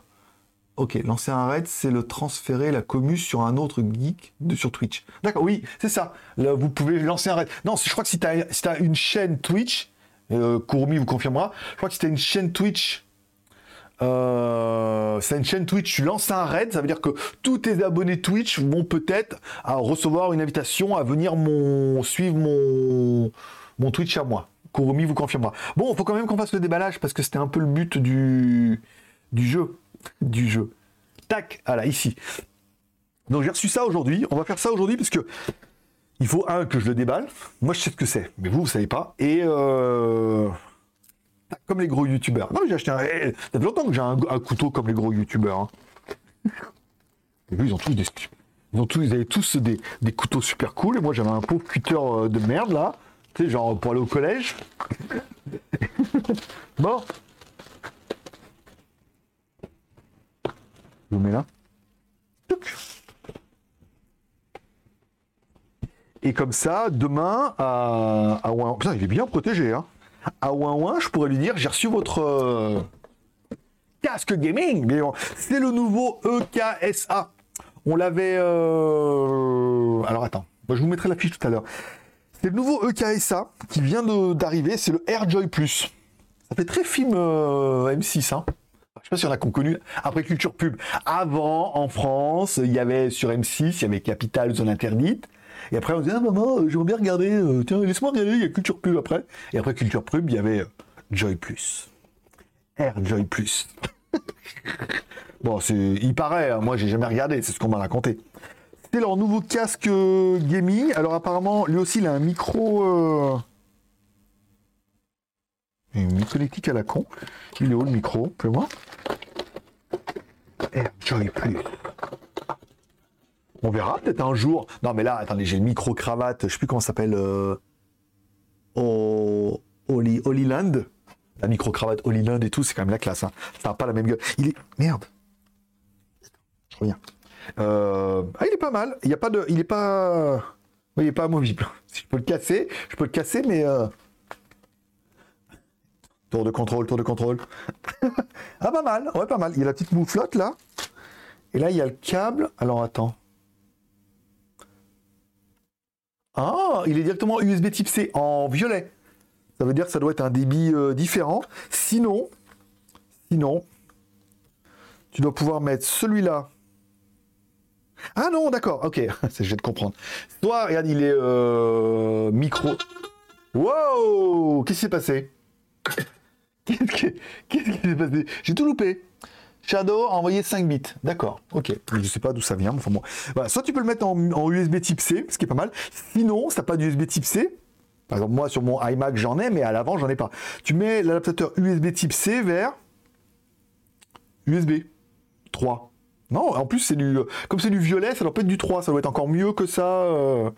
S1: Ok, lancer un raid, c'est le transférer la commu sur un autre geek sur Twitch. D'accord, oui, c'est ça. Vous pouvez lancer un raid. Non, je crois que si tu as, une chaîne Twitch, euh, vous confirmera, je crois que si tu as une chaîne Twitch, euh, c'est une chaîne Twitch, tu lances un raid, ça veut dire que tous tes abonnés Twitch vont peut-être recevoir une invitation à venir mon, suivre mon, Twitch à moi. Kurumi vous confirmera. Bon, il faut quand même qu'on fasse le déballage parce que c'était un peu le but du jeu du jeu. Tac, voilà, ici. Donc j'ai reçu ça aujourd'hui. On va faire ça aujourd'hui parce que il faut un que je le déballe. Moi je sais ce que c'est, mais vous vous savez pas. Et euh... comme les gros youtubeurs. Non mais j'ai acheté un. Eh, ça fait longtemps que j'ai un, couteau comme les gros youtubeurs. Hein. Et ils ont tous des. Ils ont tous, ils avaient tous des, des couteaux super cool. Et moi j'avais un pauvre cutter euh, de merde là. Tu sais, genre pour aller au collège. bon, Je vous mets là. Et comme ça, demain, à, à Putain, il est bien protégé, hein. À Ouin je pourrais lui dire j'ai reçu votre euh, casque gaming. C'est le nouveau EKSA. On l'avait. Euh, alors attends, je vous mettrai la fiche tout à l'heure. C'est le nouveau EKSA qui vient d'arriver. C'est le AirJoy Plus. Ça fait très film euh, M6, hein. Je sais pas si on a connu après Culture Pub. Avant, en France, il y avait sur M6, il y avait Capital, Zone Interdite. Et après, on disait, ah maman, euh, j'aimerais bien regarder, euh, tiens, laisse-moi regarder, il y a Culture Pub après. Et après Culture Pub, il y avait euh, Joy Plus. Air Joy Plus. bon, il paraît, hein, moi j'ai jamais regardé, c'est ce qu'on m'a raconté. C'était leur nouveau casque gaming. Alors apparemment, lui aussi, il a un micro une micro à la con. Il est où le micro? Fais voir. Plus. On verra peut-être un jour. Non mais là, attendez, j'ai le micro cravate, je sais plus comment ça s'appelle. Euh... Holy, Holyland. La micro cravate Holyland et tout, c'est quand même la classe. Hein. Ça n'a pas la même gueule. Il est. Merde. Je reviens. Euh... Ah, il est pas mal. Il y a pas de. Il est pas. il est pas amovible. Si je peux le casser, je peux le casser, mais. Euh... Tour de contrôle, tour de contrôle. ah, pas mal, ouais, pas mal. Il y a la petite mouflotte là. Et là, il y a le câble. Alors, attends. Ah, il est directement USB type C en violet. Ça veut dire que ça doit être un débit euh, différent. Sinon, sinon, tu dois pouvoir mettre celui-là. Ah non, d'accord, ok, je vais te comprendre. Toi, regarde, il est euh, micro. Wow Qu'est-ce qui s'est passé? Qu'est-ce qui s'est passé? J'ai tout loupé. Shadow a envoyé 5 bits. D'accord, ok. Je sais pas d'où ça vient. Enfin bon. Soit tu peux le mettre en, USB type C, ce qui est pas mal. Sinon, si t'as pas d'USB type C, par exemple, moi sur mon iMac j'en ai, mais à l'avant j'en ai pas. Tu mets l'adaptateur USB type C vers USB 3. Non, en plus c'est du. Comme c'est du violet, ça doit être du 3, ça doit être encore mieux que ça. Euh.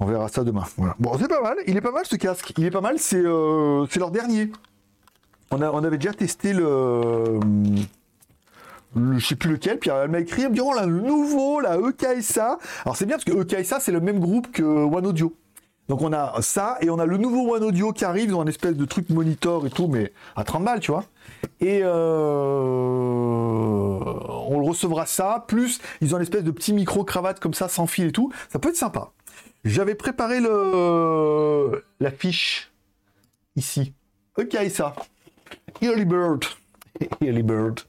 S1: On verra ça demain. Bon, c'est pas mal. Il est pas mal ce casque. Il est pas mal. C'est euh, leur dernier. On, avait déjà testé le le, je sais plus lequel, puis elle m'a écrit, elle me oh le nouveau, la EKSA. Alors c'est bien parce que EKSA, c'est le même groupe que One Audio. Donc on a ça, et on a le nouveau One Audio qui arrive dans un espèce de truc monitor et tout, mais à 30 balles, tu vois. Et euh, on le recevra ça, plus ils ont une espèce de petit micro-cravate comme ça, sans fil et tout. Ça peut être sympa. J'avais préparé le la fiche ici. Ok, ça. Early Bird. Early Bird.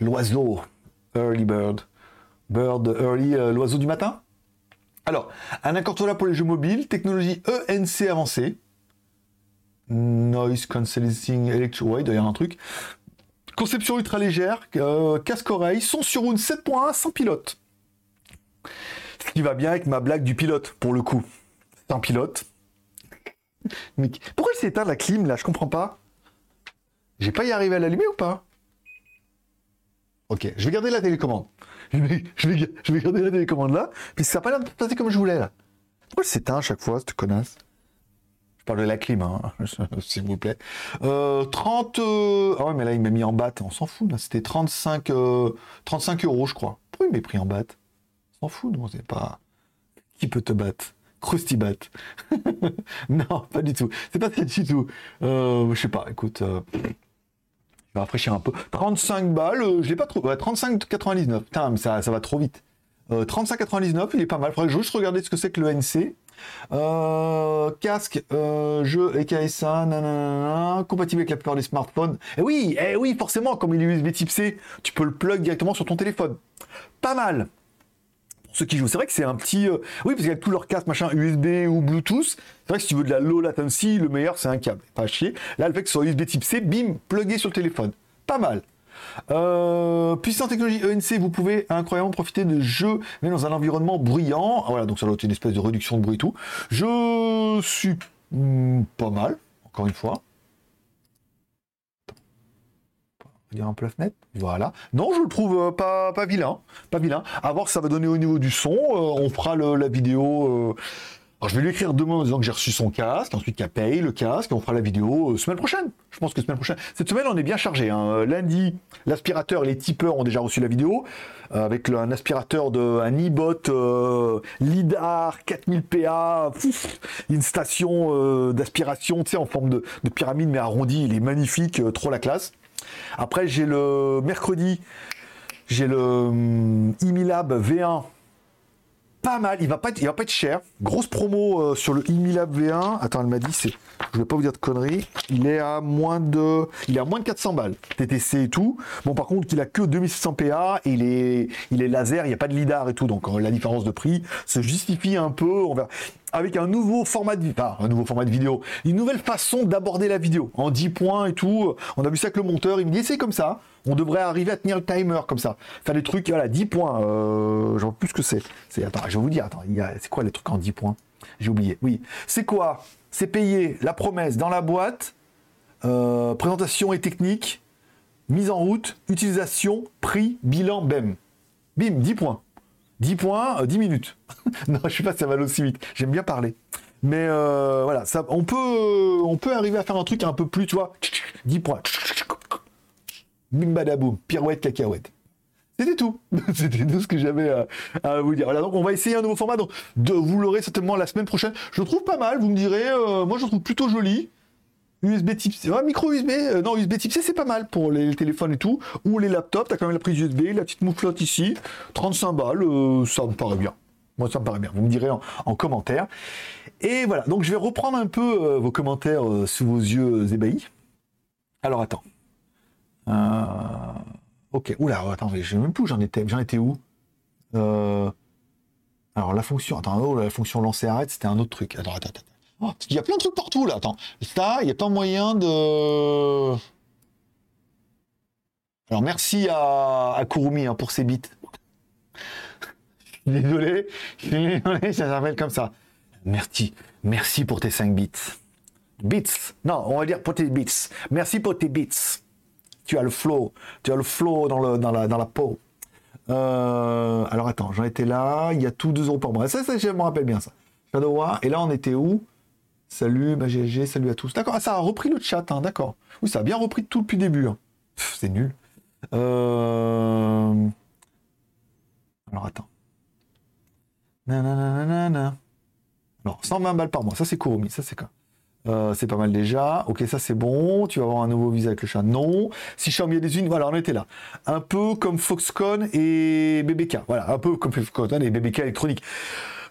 S1: L'oiseau. Early Bird. Bird Early, euh, l'oiseau du matin. Alors, un incontournable pour les jeux mobiles, technologie ENC avancée. Noise Cancelling Electro. Ouais, il un truc. Conception ultra légère, euh, casque-oreille, son sur une 7.1 sans pilote. Ce qui va bien avec ma blague du pilote, pour le coup. Sans pilote. Mais pourquoi il s'est la clim là? Je comprends pas. J'ai pas y arrivé à l'allumer ou pas? Ok, je vais garder la télécommande. Je vais, garder la télécommande là, puisque ça n'a pas l'air de passer comme je voulais là. Pourquoi il s'éteint à chaque fois, cette connasse? Je parle de la clim, hein, s'il vous plaît. 30. Euh, euh, ah ouais, mais là il m'a mis en batte, on s'en fout. C'était 35, 35 euh, euros, je crois. Pourquoi il m'a pris en batte? S'en fout, non, c'est pas. Qui peut te battre Krusty Bat. non, pas du tout. C'est pas ça du tout. Euh, je sais pas, écoute. Euh, je vais rafraîchir un peu. 35 balles, euh, je l'ai pas trop. Ouais, 35,99. Putain, mais ça, ça va trop vite. 35,99, il est pas mal. Faudrait juste regarder ce que c'est que le NC. casque, jeu EKSA, nanana, compatible avec la plupart des smartphones. Et eh oui, eh oui, forcément, comme il est USB type C, tu peux le plug directement sur ton téléphone. Pas mal ceux qui jouent. C'est vrai que c'est un petit. Euh, oui, parce qu'il y a tous leurs casques, machin, USB ou Bluetooth. C'est vrai que si tu veux de la low latency, le meilleur, c'est un câble. Pas chier. Là, le fait que ce soit USB type C, bim, plugué sur le téléphone. Pas mal. Euh, puissante technologie ENC, vous pouvez incroyablement profiter de jeux, mais dans un environnement bruyant. Voilà, donc ça doit être une espèce de réduction de bruit et tout. Je suis hmm, pas mal, encore une fois. Dire un peu la fenêtre. Voilà. Non, je le trouve euh, pas, pas vilain. Pas vilain. À voir ce que ça va donner au niveau du son. Euh, on fera la vidéo. Euh, je vais lui écrire demain en disant que j'ai reçu son casque, ensuite qu'elle paye le casque, on fera la vidéo semaine prochaine. Je pense que semaine prochaine. Cette semaine, on est bien chargé. Hein. Lundi, l'aspirateur et les tipeurs ont déjà reçu la vidéo, avec un aspirateur de un e-bot LIDAR 4000 PA, une station d'aspiration, tu sais, en forme de, de, pyramide mais arrondie. Il est magnifique, trop la classe. Après, j'ai le mercredi, j'ai le hum, Imilab V1 pas mal. Il va pas être, va pas être cher. Grosse promo euh, sur le Imilab V1. Attends, elle m'a dit, c'est, je vais pas vous dire de conneries. Il est à moins de, il est à moins de 400 balles. TTC et tout. Bon, par contre, il a que 2600 PA et il est, laser. Il n'y a pas de lidar et tout. Donc, euh, la différence de prix se justifie un peu. Avec un nouveau format de un nouveau format de vidéo, une nouvelle façon d'aborder la vidéo en 10 points et tout. On a vu ça avec le monteur, il me dit c'est comme ça. On devrait arriver à tenir le timer comme ça. Faire des trucs, voilà, 10 points. Euh, J'en plus que c'est. Attends, je vais vous dire, attends, c'est quoi les trucs en 10 points? J'ai oublié. Oui. C'est quoi? C'est payer la promesse dans la boîte, euh, présentation et technique, mise en route, utilisation, prix, bilan, BEM. Bim, 10 points. 10 points, 10 euh, minutes. non, je sais pas si ça va aussi vite. J'aime bien parler. Mais euh, voilà, ça, on, peut, on peut arriver à faire un truc un peu plus, tu vois, 10 points. Bim badaboum, pirouette cacahuète. C'était tout. C'était tout ce que j'avais à, vous dire. Voilà, donc on va essayer un nouveau format. Donc, vous l'aurez certainement la semaine prochaine. Je le trouve pas mal, vous me direz. Euh, moi, je le trouve plutôt joli. USB type C, micro USB, euh, non USB type C c'est pas mal pour les, téléphones et tout, ou les laptops, t'as quand même la prise USB, la petite mouflotte ici, 35 balles, euh, ça me paraît bien. Moi ça me paraît bien, vous me direz en, commentaire. Et voilà, donc je vais reprendre un peu vos commentaires sous vos yeux ébahis. Alors attends. Ok, oula, attends, je même plus j'en étais, j'en étais où? Alors la fonction, attends, oh, la fonction lancer arrête, c'était un autre truc. Attends, attends, attends. Oh, il y a plein de trucs partout là. Attends, ça, il n'y a pas moyen de. Alors merci à, Kurumi hein, pour ses bits. désolé, ça s'appelle comme ça. Merci, merci pour tes 5 bits. Bits, non, on va dire pour tes bits. Merci pour tes bits. Tu as le flow, tu as le flow dans, le, dans, la, dans la peau. Euh, alors attends, j'en étais là, il y a tout 2 euros par mois. Ça, ça, je me rappelle bien ça. Shadow et là on était où? Salut, ma salut à tous. D'accord, ah, ça a repris le chat, hein, d'accord. Oui, ça a bien repris tout depuis le début. Hein. C'est nul. Euh... Alors attends. Nanana. Alors 120 balles par mois, ça c'est Kurumi, ça c'est quoi euh, c'est pas mal déjà. Ok, ça c'est bon. Tu vas avoir un nouveau visa avec le chat. Non. Si Xiaomi a des unes, voilà, on était là. Un peu comme Foxconn et BBK. Voilà, un peu comme Foxconn et BBK électronique.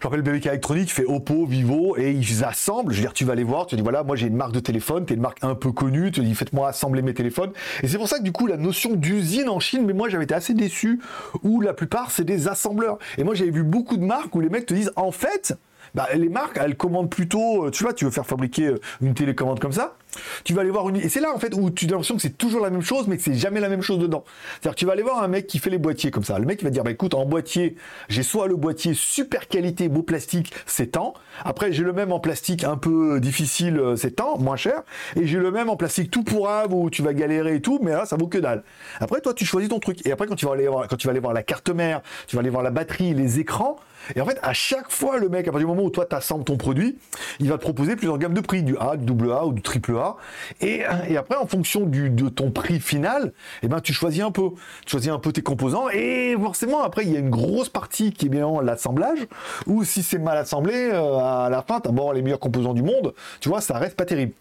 S1: Je rappelle, BBK électronique fait Oppo, Vivo et ils assemblent. Je veux dire, tu vas les voir, tu dis voilà, moi j'ai une marque de téléphone, t'es une marque un peu connue, tu dis faites-moi assembler mes téléphones. Et c'est pour ça que du coup, la notion d'usine en Chine, mais moi j'avais été assez déçu, où la plupart c'est des assembleurs. Et moi j'avais vu beaucoup de marques où les mecs te disent en fait, bah, les marques, elles commandent plutôt, euh, tu vois, tu veux faire fabriquer euh, une télécommande comme ça, tu vas aller voir une... Et c'est là, en fait, où tu as l'impression que c'est toujours la même chose, mais que c'est jamais la même chose dedans. C'est-à-dire tu vas aller voir un mec qui fait les boîtiers comme ça. Le mec, va dire, bah écoute, en boîtier, j'ai soit le boîtier super qualité, beau plastique, c'est tant. Après, j'ai le même en plastique un peu difficile, euh, c'est tant, moins cher. Et j'ai le même en plastique tout pourrave où tu vas galérer et tout, mais là, ça vaut que dalle. Après, toi, tu choisis ton truc. Et après, quand tu vas aller voir, quand tu vas aller voir la carte mère, tu vas aller voir la batterie, les écrans, et en fait, à chaque fois, le mec, à partir du moment où toi, tu assembles ton produit, il va te proposer plusieurs gammes de prix, du A, du A ou du triple A. Et, et après, en fonction de ton prix final, eh ben, tu choisis un peu. Tu choisis un peu tes composants. Et forcément, après, il y a une grosse partie qui est bien l'assemblage. Ou si c'est mal assemblé, euh, à la fin, tu as bon, les meilleurs composants du monde. Tu vois, ça reste pas terrible.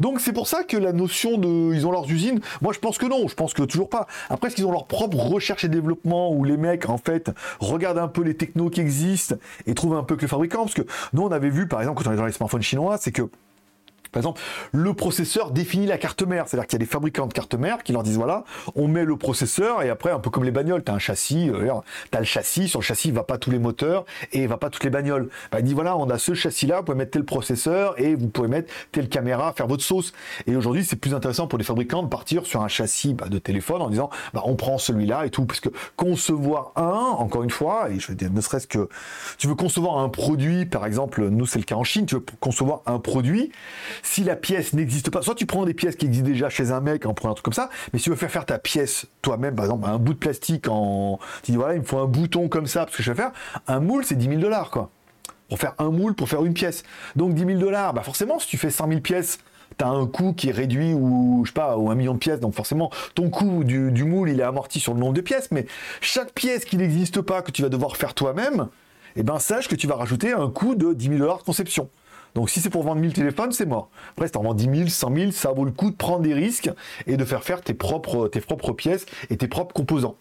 S1: Donc c'est pour ça que la notion de ils ont leurs usines, moi je pense que non, je pense que toujours pas. Après est-ce qu'ils ont leur propre recherche et développement où les mecs en fait regardent un peu les technos qui existent et trouvent un peu que les fabricants parce que nous on avait vu par exemple quand on est dans les smartphones chinois, c'est que par exemple, le processeur définit la carte mère. C'est-à-dire qu'il y a des fabricants de cartes mères qui leur disent voilà, on met le processeur et après, un peu comme les bagnoles, tu as un châssis, euh, tu as le châssis, sur le châssis, il va pas tous les moteurs et va pas toutes les bagnoles. Bah, il dit voilà, on a ce châssis-là, vous pouvez mettre tel processeur et vous pouvez mettre telle caméra, faire votre sauce. Et aujourd'hui, c'est plus intéressant pour les fabricants de partir sur un châssis bah, de téléphone en disant bah, on prend celui-là et tout. Parce que concevoir un, encore une fois, et je veux dire, ne serait-ce que tu veux concevoir un produit, par exemple, nous c'est le cas en Chine, tu veux concevoir un produit, si la pièce n'existe pas, soit tu prends des pièces qui existent déjà chez un mec, en prenant un truc comme ça, mais si tu veux faire faire ta pièce toi-même, par exemple, un bout de plastique en. Tu dis voilà, il me faut un bouton comme ça, parce que je vais faire, un moule, c'est 10 000 dollars, quoi. Pour faire un moule, pour faire une pièce. Donc 10 000 dollars, bah forcément, si tu fais 100 000 pièces, tu as un coût qui est réduit ou je sais pas ou un million de pièces donc forcément ton coût du, moule il est amorti sur le nombre de pièces mais chaque pièce qui n'existe pas que tu vas devoir faire toi-même eh ben sache que tu vas rajouter un coût de 10 000 dollars de conception donc si c'est pour vendre 1000 téléphones, c'est mort. Après, si tu en vends 10 000, 100 000, ça vaut le coup de prendre des risques et de faire faire tes propres, tes propres pièces et tes propres composants.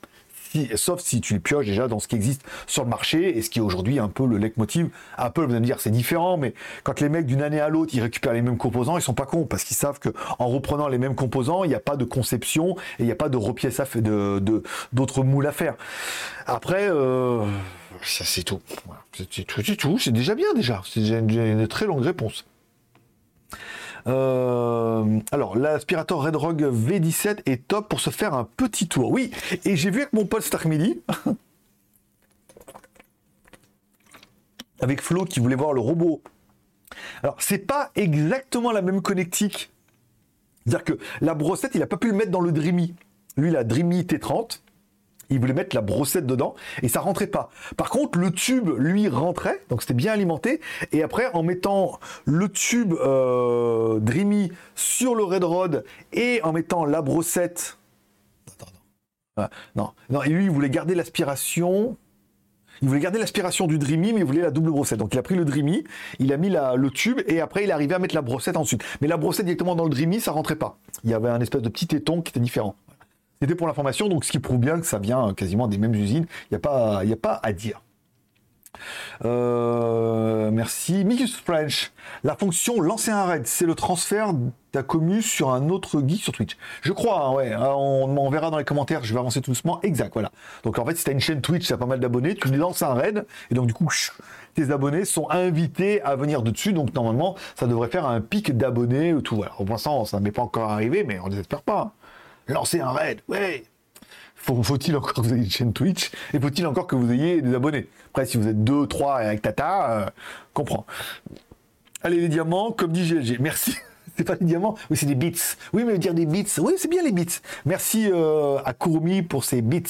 S1: sauf si tu les pioches déjà dans ce qui existe sur le marché et ce qui est aujourd'hui un peu le leitmotiv. Apple, vous allez me dire, c'est différent, mais quand les mecs d'une année à l'autre, ils récupèrent les mêmes composants, ils sont pas cons parce qu'ils savent que en reprenant les mêmes composants, il n'y a pas de conception et il n'y a pas de repièce à faire, de, d'autres moules à faire. Après, euh, ça c'est tout. C'est tout, c'est déjà bien déjà. C'est une, très longue réponse. Euh, alors, l'aspirateur Red Rogue V17 est top pour se faire un petit tour. Oui, et j'ai vu avec mon pote Stark Midi, avec Flo qui voulait voir le robot. Alors, c'est pas exactement la même connectique. C'est-à-dire que la brossette, il n'a pas pu le mettre dans le Dreamy. Lui, la Dreamy T30, il voulait mettre la brossette dedans et ça rentrait pas. Par contre, le tube, lui, rentrait, donc c'était bien alimenté. Et après, en mettant le tube euh, Dreamy sur le Red Rod et en mettant la brossette. Attends, non. non, et lui, il voulait garder l'aspiration. Il voulait garder l'aspiration du Dreamy, mais il voulait la double brossette. Donc il a pris le Dreamy, il a mis le tube, et après il est à mettre la brossette ensuite. Mais la brossette directement dans le Dreamy, ça rentrait pas. Il y avait un espèce de petit téton qui était différent. C'était pour l'information, donc ce qui prouve bien que ça vient quasiment des mêmes usines. Il n'y a, pas, a pas à dire. Euh, merci. Mikus French. La fonction lancer un raid, c'est le transfert ta commu sur un autre geek sur Twitch. Je crois, hein, ouais. Hein, on, verra dans les commentaires, je vais avancer tout doucement. Exact, voilà. Donc en fait, si tu as une chaîne Twitch, tu as pas mal d'abonnés, tu lances un raid, et donc du coup, tes abonnés sont invités à venir dessus. Donc normalement, ça devrait faire un pic d'abonnés, tout voilà. Au l'instant, ça n'est pas encore arrivé, mais on ne espère pas. Lancer un raid, ouais. Faut-il encore que vous ayez une chaîne Twitch et faut-il encore que vous ayez des abonnés? Après, si vous êtes 2, 3 avec Tata, euh, comprends. Allez, les diamants, comme dit GLG. Merci. c'est pas des diamants Oui, c'est des bits. Oui, mais dire des bits. Oui, c'est bien les bits. Merci euh, à Kurumi pour ces bits.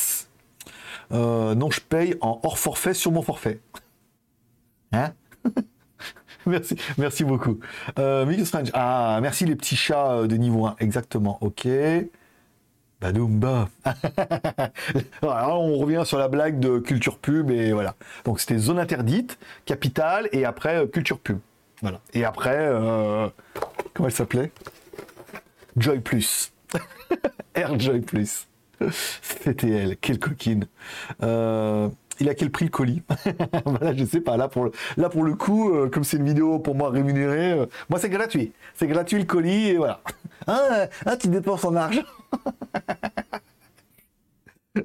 S1: Euh, non, je paye en hors forfait sur mon forfait. Hein? Merci, merci beaucoup. Euh, Ah, merci les petits chats de niveau 1. Exactement. Ok. Badoumba. Alors on revient sur la blague de culture pub et voilà. Donc c'était zone interdite, capitale et après euh, culture pub. Voilà. Et après, euh, comment elle s'appelait? Joy Plus. Air Joy Plus. C'était elle, quelle coquine. Euh, il a quel prix le colis? Voilà, je sais pas. Là pour le, là pour le coup, comme c'est une vidéo pour moi rémunérée, moi c'est gratuit. C'est gratuit le colis et voilà. Ah, ah tu dépenses en argent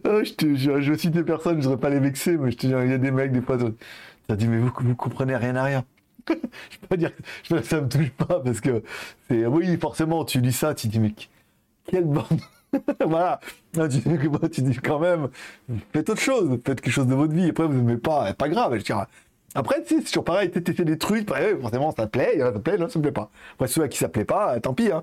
S1: oh, je te jure, je cite des personnes, je ne pas les vexer, mais je te jure, il y a des mecs, des fois, ça dit, mais vous, vous comprenez rien à rien. je peux pas dire, que ça me touche pas, parce que c'est, oui, forcément, tu lis ça, tu dis, mais quelle bande. voilà. Tu, tu, dis quand même, faites autre chose, faites quelque chose de votre vie. Après, vous n'aimez pas, pas grave. Je dirais. Après, tu sais, c'est toujours pareil, tu fait des trucs, forcément, ça te plaît, ça plaît, là, ça me plaît pas. Après, ceux à qui ça plaît pas, tant pis. Hein.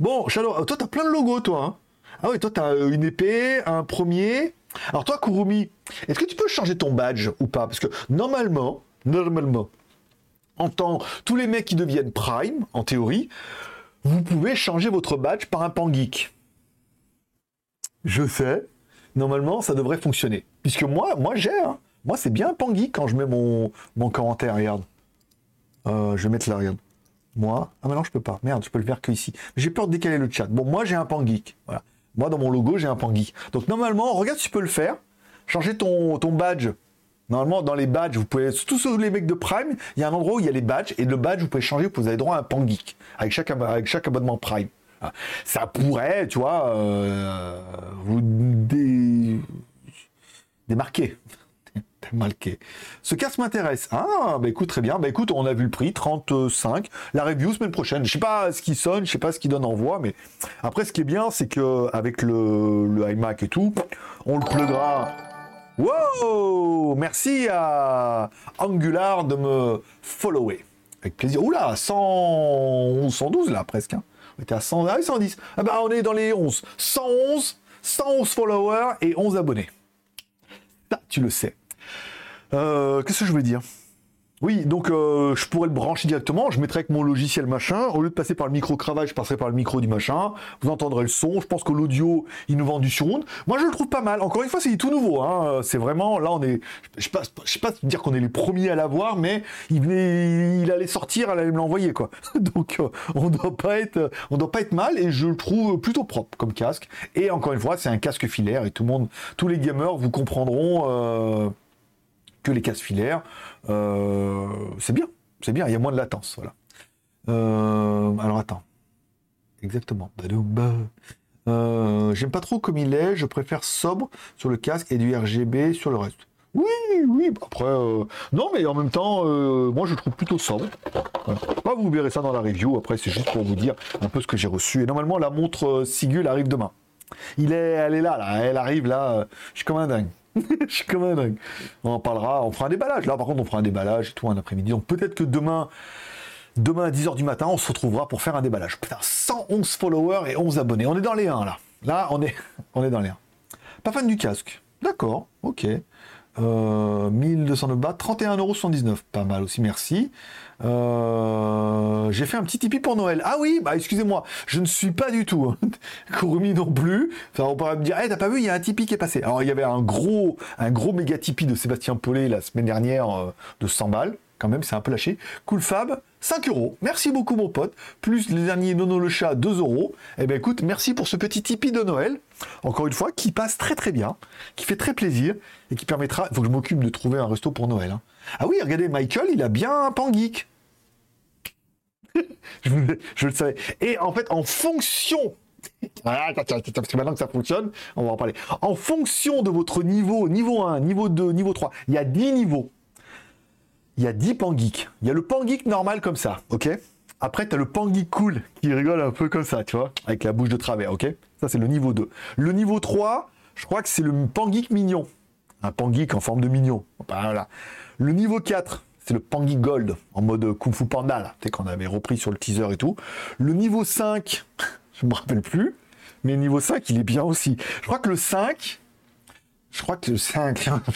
S1: Bon, Shadow, toi, t'as plein de logos, toi. Hein. ah oui, toi, t'as euh, une épée, un premier. Alors, toi, Kurumi, est-ce que tu peux changer ton badge ou pas? Parce que normalement, normalement, en tant tous les mecs qui deviennent Prime, en théorie, vous pouvez changer votre badge par un pan geek. Je sais. Normalement, ça devrait fonctionner. Puisque moi, moi j'ai. Hein. Moi, c'est bien un pan geek quand je mets mon, mon commentaire. Regarde. Euh, je vais mettre là, regarde. Moi, ah maintenant je peux pas. Merde, je peux le faire que ici. J'ai peur de décaler le chat. Bon, moi j'ai un pan geek. Voilà. Moi dans mon logo j'ai un pan geek. Donc normalement, regarde tu peux le faire. Changer ton, badge. Normalement, dans les badges, vous pouvez, tous les mecs de Prime, il y a un endroit où il y a les badges, et le badge, vous pouvez changer, vous avez droit à un pan geek, avec chaque, avec chaque abonnement Prime. Ça pourrait, tu vois, euh, vous démarquer. Malqué. Ce casque m'intéresse. Ah, bah écoute, très bien. Bah écoute, on a vu le prix, 35. La review semaine prochaine. Je sais pas ce qui sonne, je sais pas ce qui donne en voix, mais après, ce qui est bien, c'est que avec le, iMac et tout, on le pluguera. Wow Merci à Angular de me follower. Avec plaisir. Oula, 111, 112 là, presque. Hein. On était à 100, ah, 110. Ah bah, on est dans les 11. 111, 111 followers et 11 abonnés. Ça, tu le sais. Euh, qu'est-ce que je voulais dire? Oui, donc euh, je pourrais le brancher directement, je mettrais avec mon logiciel machin, au lieu de passer par le micro cravate, je passerai par le micro du machin, vous entendrez le son, je pense que l'audio, il nous vend du surround. Moi je le trouve pas mal, encore une fois c'est tout nouveau, hein. c'est vraiment, là on est, je sais pas, pas dire qu'on est les premiers à l'avoir, mais il, il allait sortir, elle allait me l'envoyer quoi. donc euh, on doit doit pas être mal, et je le trouve plutôt propre comme casque, et encore une fois c'est un casque filaire, et tout le monde, tous les gamers vous comprendront que les cases filaires. Euh, c'est bien, c'est bien, il y a moins de latence. Voilà. Euh, alors attends. Exactement. Euh, j'aime pas trop comme il est, je préfère sobre sur le casque et du RGB sur le reste. Oui, oui, après, non, mais en même temps, moi je trouve plutôt sobre. vous verrez ça dans la review, après c'est juste pour vous dire un peu ce que j'ai reçu. Et normalement, la montre Sigul arrive demain. Il est, elle est là, là, elle arrive là, je suis comme un dingue. je suis comme un dingue. On en parlera, on fera un déballage. Là, par contre, on fera un déballage et tout un après-midi. Donc peut-être que demain, demain à 10h du matin, on se retrouvera pour faire un déballage. Putain, 111 followers et 11 abonnés. On est dans les 1 là. Là, on est, on est dans les 1. Pas fan du casque. D'accord, ok. Euh, 1209 bahts, 31,79€. Pas mal aussi, merci. Euh, j'ai fait un petit Tipeee pour Noël. Ah oui, bah excusez-moi, je ne suis pas du tout. Hein. Kurumi non plus. Enfin, on pourrait me dire, hey, t'as pas vu, il y a un Tipeee qui est passé. Alors il y avait un gros, un gros méga Tipeee de Sébastien Paulet la semaine dernière euh, de 100 balles. Quand même, c'est un peu lâché. Cool Fab, 5 euros. Merci beaucoup mon pote. Plus le dernier Nono le chat, 2 euros. Eh ben écoute, merci pour ce petit Tipeee de Noël. Encore une fois, qui passe très très bien, qui fait très plaisir et qui permettra. Il faut que je m'occupe de trouver un resto pour Noël. Hein. Ah oui, regardez, Michael, il a bien un pan geek. je, le savais. Et en fait, en fonction ah, parce que maintenant que ça fonctionne, on va en parler. En fonction de votre niveau, niveau 1, niveau 2, niveau 3, il y a 10 niveaux. Il y a 10 pan geeks. Il y a le pan geek normal comme ça, ok? Après, tu as le pan geek cool qui rigole un peu comme ça, tu vois, avec la bouche de travers, ok? Ça, c'est le niveau 2. Le niveau 3, je crois que c'est le pan geek mignon. Un pan geek en forme de mignon. Voilà. Le niveau 4, c'est le Pangi Gold en mode Kung Fu Panda, là, qu'on avait repris sur le teaser et tout. Le niveau 5, je me rappelle plus, mais le niveau 5, il est bien aussi. Je crois que le 5, je crois que le 5, je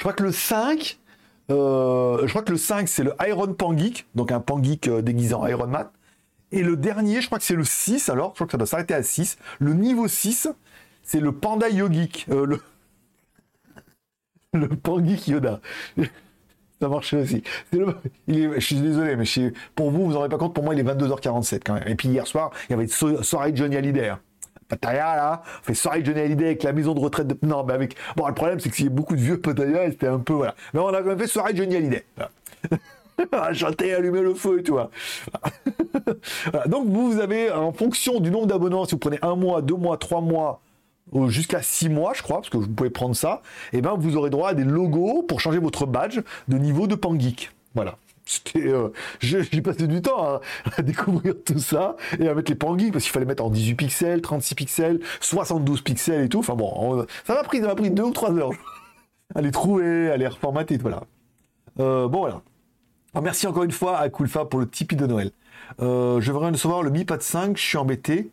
S1: crois que le 5, euh, je crois que le 5, c'est le Iron Pangeek, donc un Pangeek euh, déguisé en Iron Man. Et le dernier, je crois que c'est le 6, alors, je crois que ça doit s'arrêter à 6. Le niveau 6, c'est le Panda Yogic. Euh, le... le Pangeek Yoda. Ça marche aussi. Je suis désolé, mais pour vous, vous n'en rendez pas compte, pour moi, il est 22h47 quand même. Et puis hier soir, il y avait une soirée Johnny Hallyday. Hein. Pataya, là, on fait soirée Johnny Hallyday avec la maison de retraite de. Non, mais avec. Bon, le problème, c'est que s'il y a beaucoup de vieux Pataya, c'était un peu. Voilà. Mais on a quand même fait soirée Johnny Hallyday. chanter, allumer le feu et tout. Donc vous avez, en fonction du nombre d'abonnés, si vous prenez un mois, deux mois, trois mois, jusqu'à six mois, je crois, parce que vous pouvez prendre ça, et eh ben vous aurez droit à des logos pour changer votre badge de niveau de Pangeek. Voilà. Euh, j'ai passé du temps à, découvrir tout ça et à mettre les pangeeks parce qu'il fallait mettre en 18 pixels, 36 pixels, 72 pixels et tout. Enfin bon, ça m'a pris, ça pris deux ou trois heures à les trouver, à les reformater, voilà. Euh, bon voilà. Ah, merci encore une fois à Coolfa pour le Tipeee de Noël. Euh, je voudrais recevoir le Mi Pad 5, je suis embêté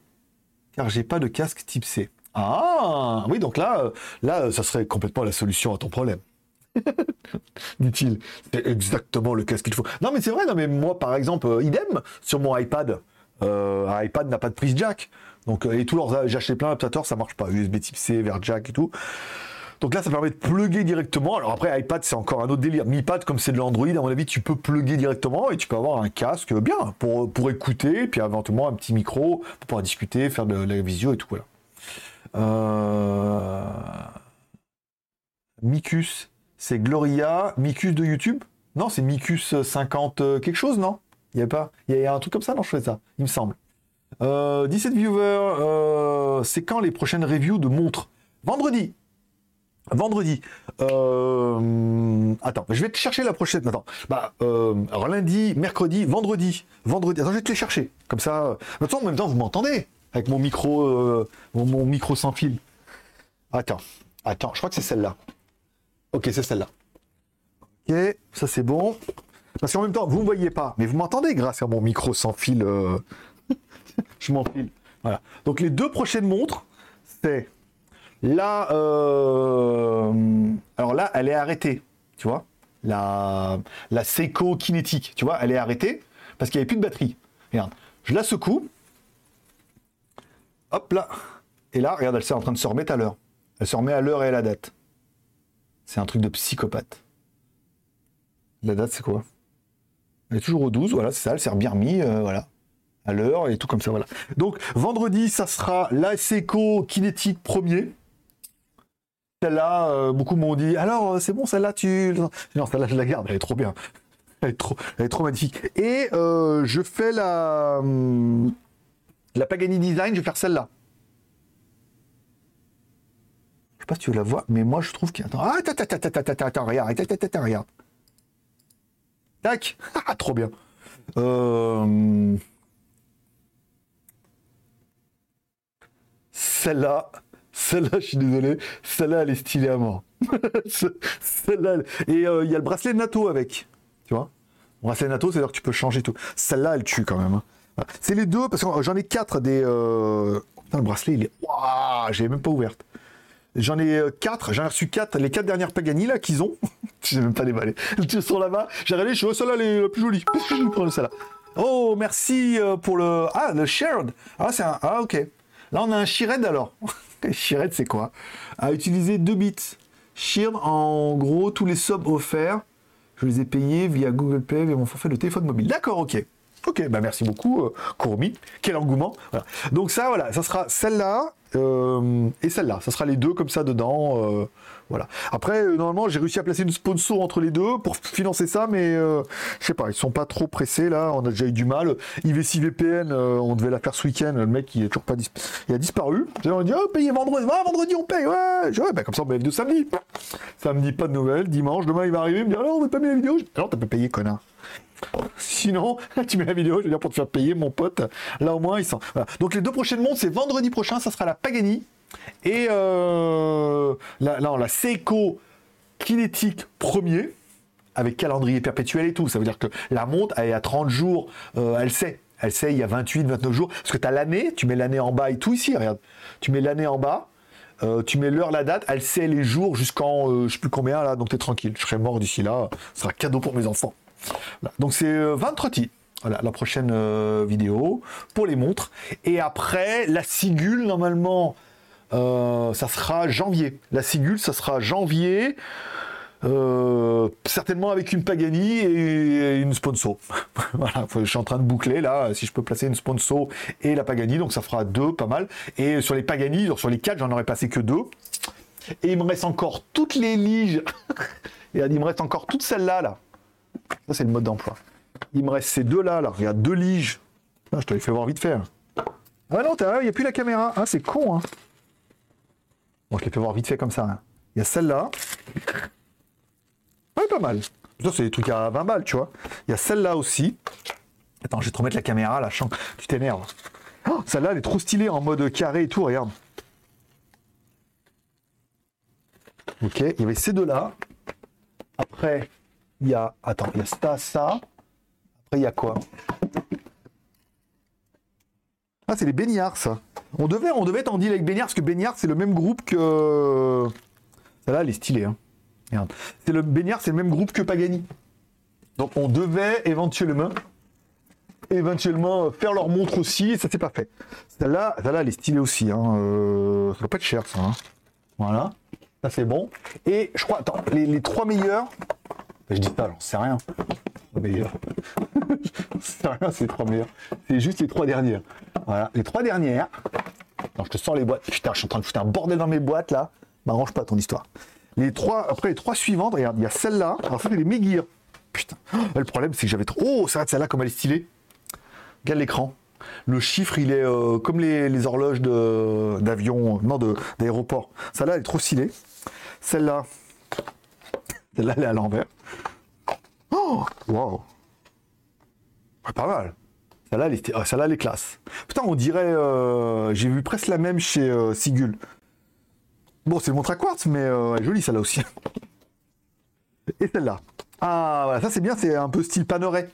S1: car j'ai pas de casque type C. Ah oui, donc là, euh, là, ça serait complètement la solution à ton problème. dit-il. C'est exactement le casque qu'il faut. Non, mais c'est vrai, non, mais moi, par exemple, euh, idem, sur mon iPad, un iPad n'a pas de prise jack. Donc, et tous leurs, j'ai acheté plein d'adaptateurs, ça marche pas. USB type C vers jack et tout. Donc là, ça permet de plugger directement. Alors après, iPad, c'est encore un autre délire. Mi Pad, comme c'est de l'Android, à mon avis, tu peux plugger directement et tu peux avoir un casque bien pour, pour écouter, puis éventuellement un petit micro pour pouvoir discuter, faire de la visio et tout. Voilà. Euh... Micus, c'est Gloria. Micus de YouTube? Non, c'est Micus 50 euh, quelque chose, non? Il y a pas Il y a un truc comme ça? Non, je fais ça, il me semble. 17 euh, viewers, c'est quand les prochaines reviews de montres? Vendredi Vendredi. Attends, je vais te chercher la prochaine. Attends. Bah, alors lundi, mercredi, vendredi. Vendredi. Attends, je vais te les chercher. Comme ça. Attends, en même temps, vous m'entendez avec mon micro, euh, mon, micro sans fil. Attends, attends. Je crois que c'est celle-là. Ok, c'est celle-là. Ok, ça c'est bon. Parce qu'en même temps, vous ne voyez pas, mais vous m'entendez grâce à mon micro sans fil. je m'enfile. Voilà. Donc les deux prochaines montres, c'est Là, euh, alors là, elle est arrêtée, tu vois. La, la Seiko kinétique, tu vois, elle est arrêtée parce qu'il n'y avait plus de batterie. Regarde, je la secoue. Hop là. Et là, regarde, elle est en train de se remettre à l'heure. Elle se remet à l'heure et à la date. C'est un truc de psychopathe. La date, c'est quoi? Elle est toujours au 12, voilà, c'est ça, elle s'est bien remis, euh, voilà. À l'heure et tout comme ça, voilà. Donc, vendredi, ça sera la Seiko kinétique premier. Celle-là, euh, beaucoup m'ont dit alors euh, c'est bon, celle-là, tu. Non, celle-là, je la garde, elle est trop bien. Elle est trop, elle est trop magnifique. Et je fais la. Hum, la Pagani Design, je vais faire celle-là. Je sais pas si tu la vois, mais moi je trouve qu'il. Attends, ah, attends, attends, attends, attends, attends, regarde, attends, attends, regarde. Tac ah, Trop bien. Celle-là, celle-là, je suis désolé, celle-là, elle est stylée à mort. et euh, il y a le bracelet NATO avec, tu vois. Le bracelet NATO, c'est-à-dire que tu peux changer tout. Celle-là, elle tue quand même. C'est les deux, parce que j'en ai quatre des. Euh... le bracelet, il est. Waouh, j'ai même pas ouverte. J'en ai euh, quatre, j'en ai reçu quatre, les quatre dernières Pagani là qu'ils ont. je sais même pas déballer. Elles sont là-bas. J'ai regardé, je suis oh, celle-là, elle est la plus jolie. je vais prendre celle-là? Oh, merci euh, pour le. Ah, le shared. Ah, c'est un. Ah, ok. Là, on a un Shired alors. Shired, c'est quoi? À utiliser 2 bits. Shield, en gros, tous les subs offerts, je les ai payés via Google Play, via mon forfait de téléphone mobile. D'accord, ok. Ok, bah merci beaucoup, euh, Quel engouement. Donc ça, voilà, ça sera celle-là euh, et celle-là. Ça sera les deux comme ça dedans. Euh, voilà. Après, euh, normalement, j'ai réussi à placer une sponsor entre les deux pour financer ça, mais je sais pas, ils sont pas trop pressés là. On a déjà eu du mal. IVC VPN, on devait la faire ce week-end. Le mec, il est toujours pas il a disparu. On a dit, oh, payez vendredi. vendredi, on paye. Ouais, ouais bah, comme ça, on met vidéo samedi. Samedi, pas de nouvelles. Dimanche, demain, il va arriver. Il me dit, alors, on veut pas mis la vidéo. Alors, t'as pas payé, connard. Sinon, tu mets la vidéo, je veux dire, pour te faire payer, mon pote. Là, au moins, ils sont. Donc, les deux prochaines montres, c'est vendredi prochain, ça sera la Pagani et euh, la, la Seiko Kinétique premier, avec calendrier perpétuel et tout. Ça veut dire que la montre, elle est à 30 jours, euh, elle sait. Elle sait, il y a 28, 29 jours. Parce que tu as l'année, tu mets l'année en bas et tout ici, regarde. Tu mets l'année en bas, euh, tu mets l'heure, la date, elle sait les jours jusqu'en euh, je sais plus combien là, donc tu es tranquille. Je serai mort d'ici là, ce sera cadeau pour mes enfants. Donc c'est 20 euh, Voilà, la prochaine euh, vidéo pour les montres. Et après, la Sigule, normalement, euh, ça sera janvier. La Sigule, ça sera janvier. Euh, certainement avec une Pagani et une sponsor. voilà, je suis en train de boucler là, si je peux placer une sponsor et la Pagani, donc ça fera deux, pas mal. Et sur les Pagani, sur les quatre, j'en aurais passé que deux. Et il me reste encore toutes les liges. et il me reste encore toutes celles-là, là. Ça, c'est le mode d'emploi. Il me reste ces deux-là, là. Regarde, deux liges. Ah, je te les fais voir vite faire. Ah non, il n'y a plus la caméra. Ah, c'est con, hein. Bon, je les fais voir vite fait comme ça. Hein. Il y a celle-là. Ouais, pas mal. Ça, c'est des trucs à 20 balles, tu vois. Il y a celle-là aussi. Attends, je vais te remettre la caméra, là. Tu t'énerves. Oh, celle-là, elle est trop stylée en mode carré et tout, regarde. Ok, il y avait ces deux-là. Après, il y a. Attends, il y a ça, ça. Après, il y a quoi? Ah, c'est les baignards, ça. On devait, on devait être en deal avec Baignard, parce que Baignard, c'est le même groupe que. Celle-là, elle est stylée. Hein. C'est le Baignard, c'est le même groupe que Pagani. Donc on devait éventuellement, éventuellement faire leur montre aussi, et ça s'est pas fait. Celle-là, celle-là, elle est stylée aussi. Hein. Euh, ça doit pas être cher, ça. Hein. Voilà. Ça, c'est bon. Et je crois, attends, les, trois meilleurs. Je dis pas, j'en sais rien. Les meilleurs. sais rien, c'est les trois meilleurs. C'est juste les trois dernières. Voilà, les trois dernières. Non, je te sors les boîtes. Putain, je suis en train de foutre un bordel dans mes boîtes là. M'arrange pas ton histoire. Les trois, après les trois suivantes, regarde, il y a celle-là. Alors ça, c'est les Meguirs. Putain. Le problème, c'est que j'avais trop. Oh, ça, celle-là, comme elle est stylée. Regarde l'écran. Le chiffre, il est euh, comme les, horloges d'avion, non, d'aéroport. Celle-là, elle est trop stylée. Celle-là, celle-là, elle est à l'envers. Oh, wow. pas mal. Celle-là, elle, est, classe. Putain, on dirait. Euh, j'ai vu presque la même chez euh, Sigul. Bon, c'est le montre à quartz, mais elle est jolie celle-là aussi. Et celle-là. Ah, voilà, ça c'est bien, c'est un peu style Paneret.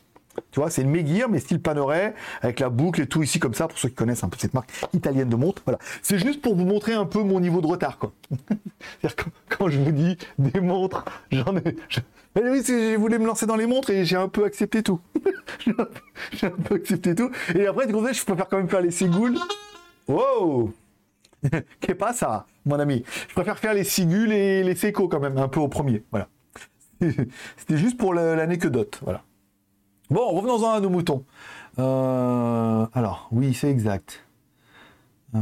S1: Tu vois, c'est une Meguiar, mais style Paneret, avec la boucle et tout ici comme ça, pour ceux qui connaissent un peu cette marque italienne de montre. Voilà. C'est juste pour vous montrer un peu mon niveau de retard, quand, je vous dis des montres, j'en ai. Mais oui, j'ai voulu me lancer dans les montres et j'ai un peu accepté tout. j'ai un peu accepté tout. Et après, du coup, je préfère quand même faire les Sigoules. Wow Qu'est pas ça, mon ami Je préfère faire les Sigoules et les Seco quand même, un peu au premier. Voilà. C'était juste pour l'anecdote. Voilà. Bon, revenons-en à nos moutons. Euh, alors, oui, c'est exact. Euh,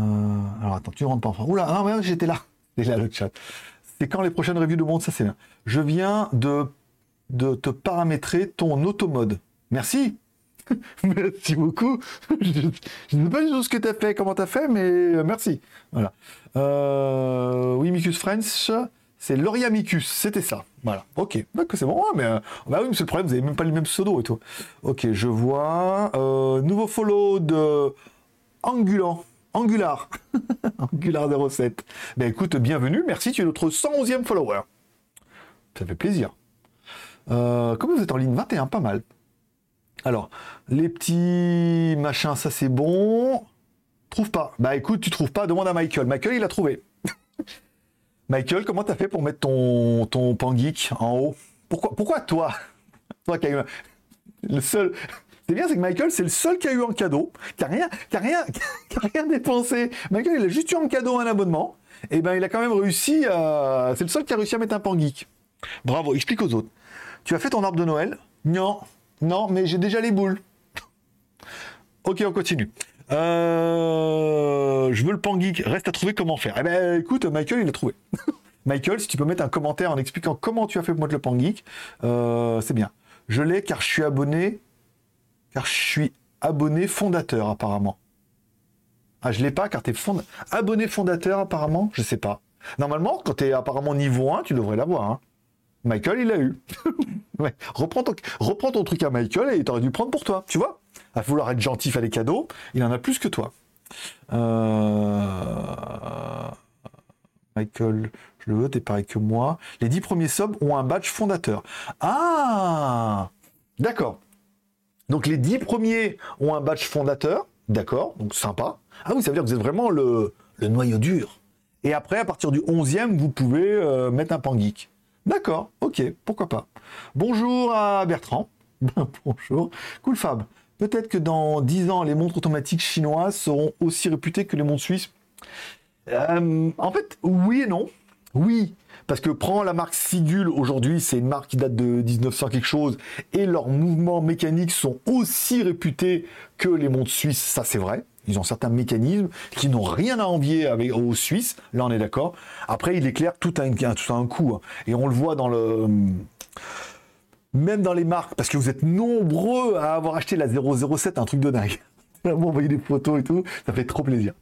S1: alors, attends, tu rentres pas enfin. Oula, non, mais j'étais là. Déjà le chat. C'est quand les prochaines reviews de monde, ça c'est bien. Je viens de, te paramétrer ton automode. Merci. merci beaucoup. je ne sais pas du tout ce que tu as fait, comment tu as fait, mais euh, merci. Voilà. oui, Micus French, c'est Loriamicus, c'était ça. Voilà, ok. D'accord, c'est bon. mais, euh, bah oui, c'est le problème, vous n'avez même pas le même pseudo et tout. Ok, je vois. Euh, nouveau follow de Angulant. Angular. Angular 07. Ben écoute, bienvenue, merci, tu es notre 111e follower. Ça fait plaisir. Euh, comment vous êtes en ligne 21, pas mal. Alors, les petits machins, ça c'est bon. Trouve pas. Bah écoute, tu trouves pas, demande à Michael. Michael, il a trouvé. Michael, comment t'as fait pour mettre ton, ton Pangeek en haut? Pourquoi, pourquoi toi? Toi qui as eu le seul. C'est bien, c'est que Michael, c'est le seul qui a eu un cadeau, qui a rien, qui a rien, qui a rien dépensé. Michael, il a juste eu un cadeau, un abonnement. Et eh ben, il a quand même réussi à. C'est le seul qui a réussi à mettre un Pangeek. Bravo, explique aux autres. Tu as fait ton arbre de Noël? Non, non, mais j'ai déjà les boules. ok, on continue. Euh, je veux le pan geek. Reste à trouver comment faire. Eh ben, écoute, Michael, il a trouvé. Michael, si tu peux mettre un commentaire en expliquant comment tu as fait pour mettre le pan geek, euh, c'est bien. Je l'ai car je suis abonné, car je suis abonné fondateur apparemment. Ah, je l'ai pas car tu es fond... abonné fondateur apparemment, je sais pas. Normalement, quand tu es apparemment niveau 1, tu devrais l'avoir. Hein. Michael, il l'a eu. Reprends, ton... Reprends ton truc à Michael et tu aurais dû prendre pour toi, tu vois? À vouloir être gentil, faire les cadeaux, il en a plus que toi. Euh, Michael, je le veux, t'es pareil que moi. Les dix premiers subs ont un badge fondateur. Ah D'accord. Donc les dix premiers ont un badge fondateur. D'accord, donc sympa. Ah oui, ça veut dire que vous êtes vraiment le, noyau dur. Et après, à partir du onzième, vous pouvez euh, mettre un pan geek. D'accord, ok, pourquoi pas. Bonjour à Bertrand. Bonjour. Cool Fab. Peut-être que dans 10 ans, les montres automatiques chinoises seront aussi réputées que les montres suisses. Euh, en fait, oui et non. Oui, parce que prends la marque Sigul aujourd'hui, c'est une marque qui date de 1900 quelque chose, et leurs mouvements mécaniques sont aussi réputés que les montres suisses, ça c'est vrai. Ils ont certains mécanismes qui n'ont rien à envier aux Suisses, là on est d'accord. Après, il est clair, tout a, un, tout un coût. Hein. Et on le voit dans le même dans les marques, parce que vous êtes nombreux à avoir acheté la 007, un truc de dingue. Vous envoyez des photos et tout, ça fait trop plaisir.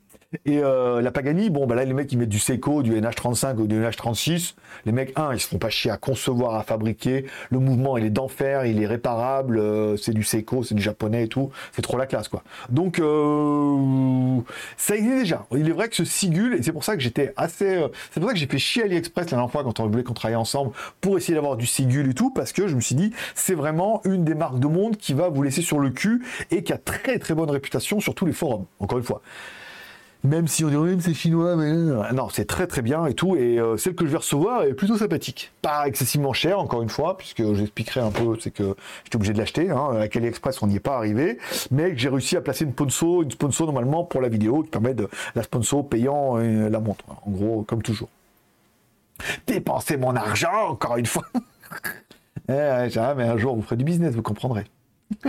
S1: Et euh, la Pagani, bon, bah là, les mecs, ils mettent du Seiko, du NH35 ou du NH36. Les mecs, un, ils se font pas chier à concevoir, à fabriquer. Le mouvement, il est d'enfer, il est réparable. Euh, c'est du Seiko, c'est du japonais et tout. C'est trop la classe, quoi. Donc, euh, ça existe déjà. Il est vrai que ce Sigul, et c'est pour ça que j'étais assez. c'est pour ça que j'ai fait chier AliExpress la dernière fois quand on voulait qu'on travaille ensemble pour essayer d'avoir du Sigul et tout, parce que je me suis dit, c'est vraiment une des marques de monde qui va vous laisser sur le cul et qui a très très bonne réputation sur tous les forums. Encore une fois même si on même c'est chinois, mais non, c'est très très bien et tout. Et euh, celle que je vais recevoir est plutôt sympathique. Pas excessivement chère, encore une fois, puisque j'expliquerai un peu, c'est que j'étais obligé de l'acheter. Hein. Avec AliExpress, on n'y est pas arrivé, mais j'ai réussi à placer une sponsor, une sponsor normalement pour la vidéo qui permet de la sponsor payant euh, la montre. En gros, comme toujours. Dépenser mon argent, encore une fois. eh, mais un jour vous ferez du business, vous comprendrez.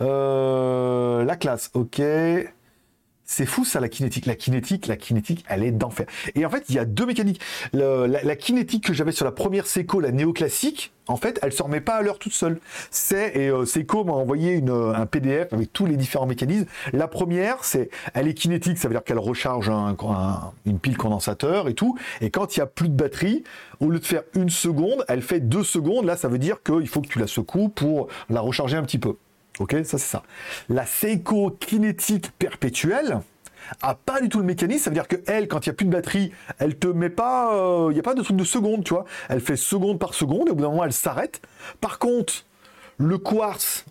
S1: Euh, la classe, ok. C'est fou ça la kinétique. La kinétique, la kinétique, elle est d'enfer. Et en fait, il y a deux mécaniques. la, kinétique que j'avais sur la première Seiko, la néoclassique, en fait, elle se remet pas à l'heure toute seule. C'est et euh, Seiko m'a envoyé une, un PDF avec tous les différents mécanismes. La première, c'est elle est kinétique, ça veut dire qu'elle recharge un, une pile condensateur et tout. Et quand il y a plus de batterie, au lieu de faire une seconde, elle fait deux secondes. Là, ça veut dire qu'il faut que tu la secoues pour la recharger un petit peu. Ok, ça c'est ça. La Seiko kinétique perpétuelle a pas du tout le mécanisme. Ça veut dire que elle, quand il n'y a plus de batterie, elle te met pas, il euh, n'y a pas de truc de seconde, tu vois. Elle fait seconde par seconde et au bout d'un moment elle s'arrête. Par contre, le quartz,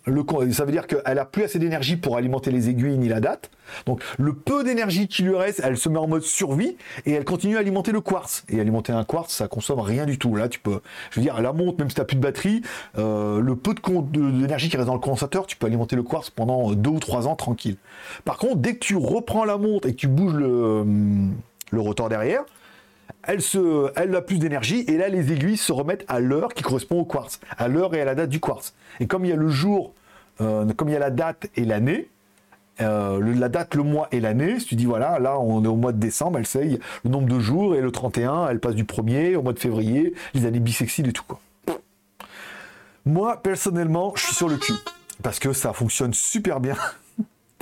S1: ça veut dire qu'elle a plus assez d'énergie pour alimenter les aiguilles ni la date. Donc le peu d'énergie qui lui reste, elle se met en mode survie et elle continue à alimenter le quartz. Et alimenter un quartz, ça consomme rien du tout. Là, tu peux, je veux dire, la montre, même si tu n'as plus de batterie, euh, le peu d'énergie qui reste dans le condensateur, tu peux alimenter le quartz pendant deux ou trois ans tranquille. Par contre, dès que tu reprends la montre et que tu bouges le, le rotor derrière, elle, a plus d'énergie et là les aiguilles se remettent à l'heure qui correspond au quartz, à l'heure et à la date du quartz. Et comme il y a le jour, euh, comme il y a la date et l'année, euh, la date, le mois et l'année, si tu dis voilà, là on est au mois de décembre, elle sait le nombre de jours et le 31, elle passe du 1er au mois de février, les années bisexiles et tout quoi. Moi personnellement, je suis sur le cul parce que ça fonctionne super bien.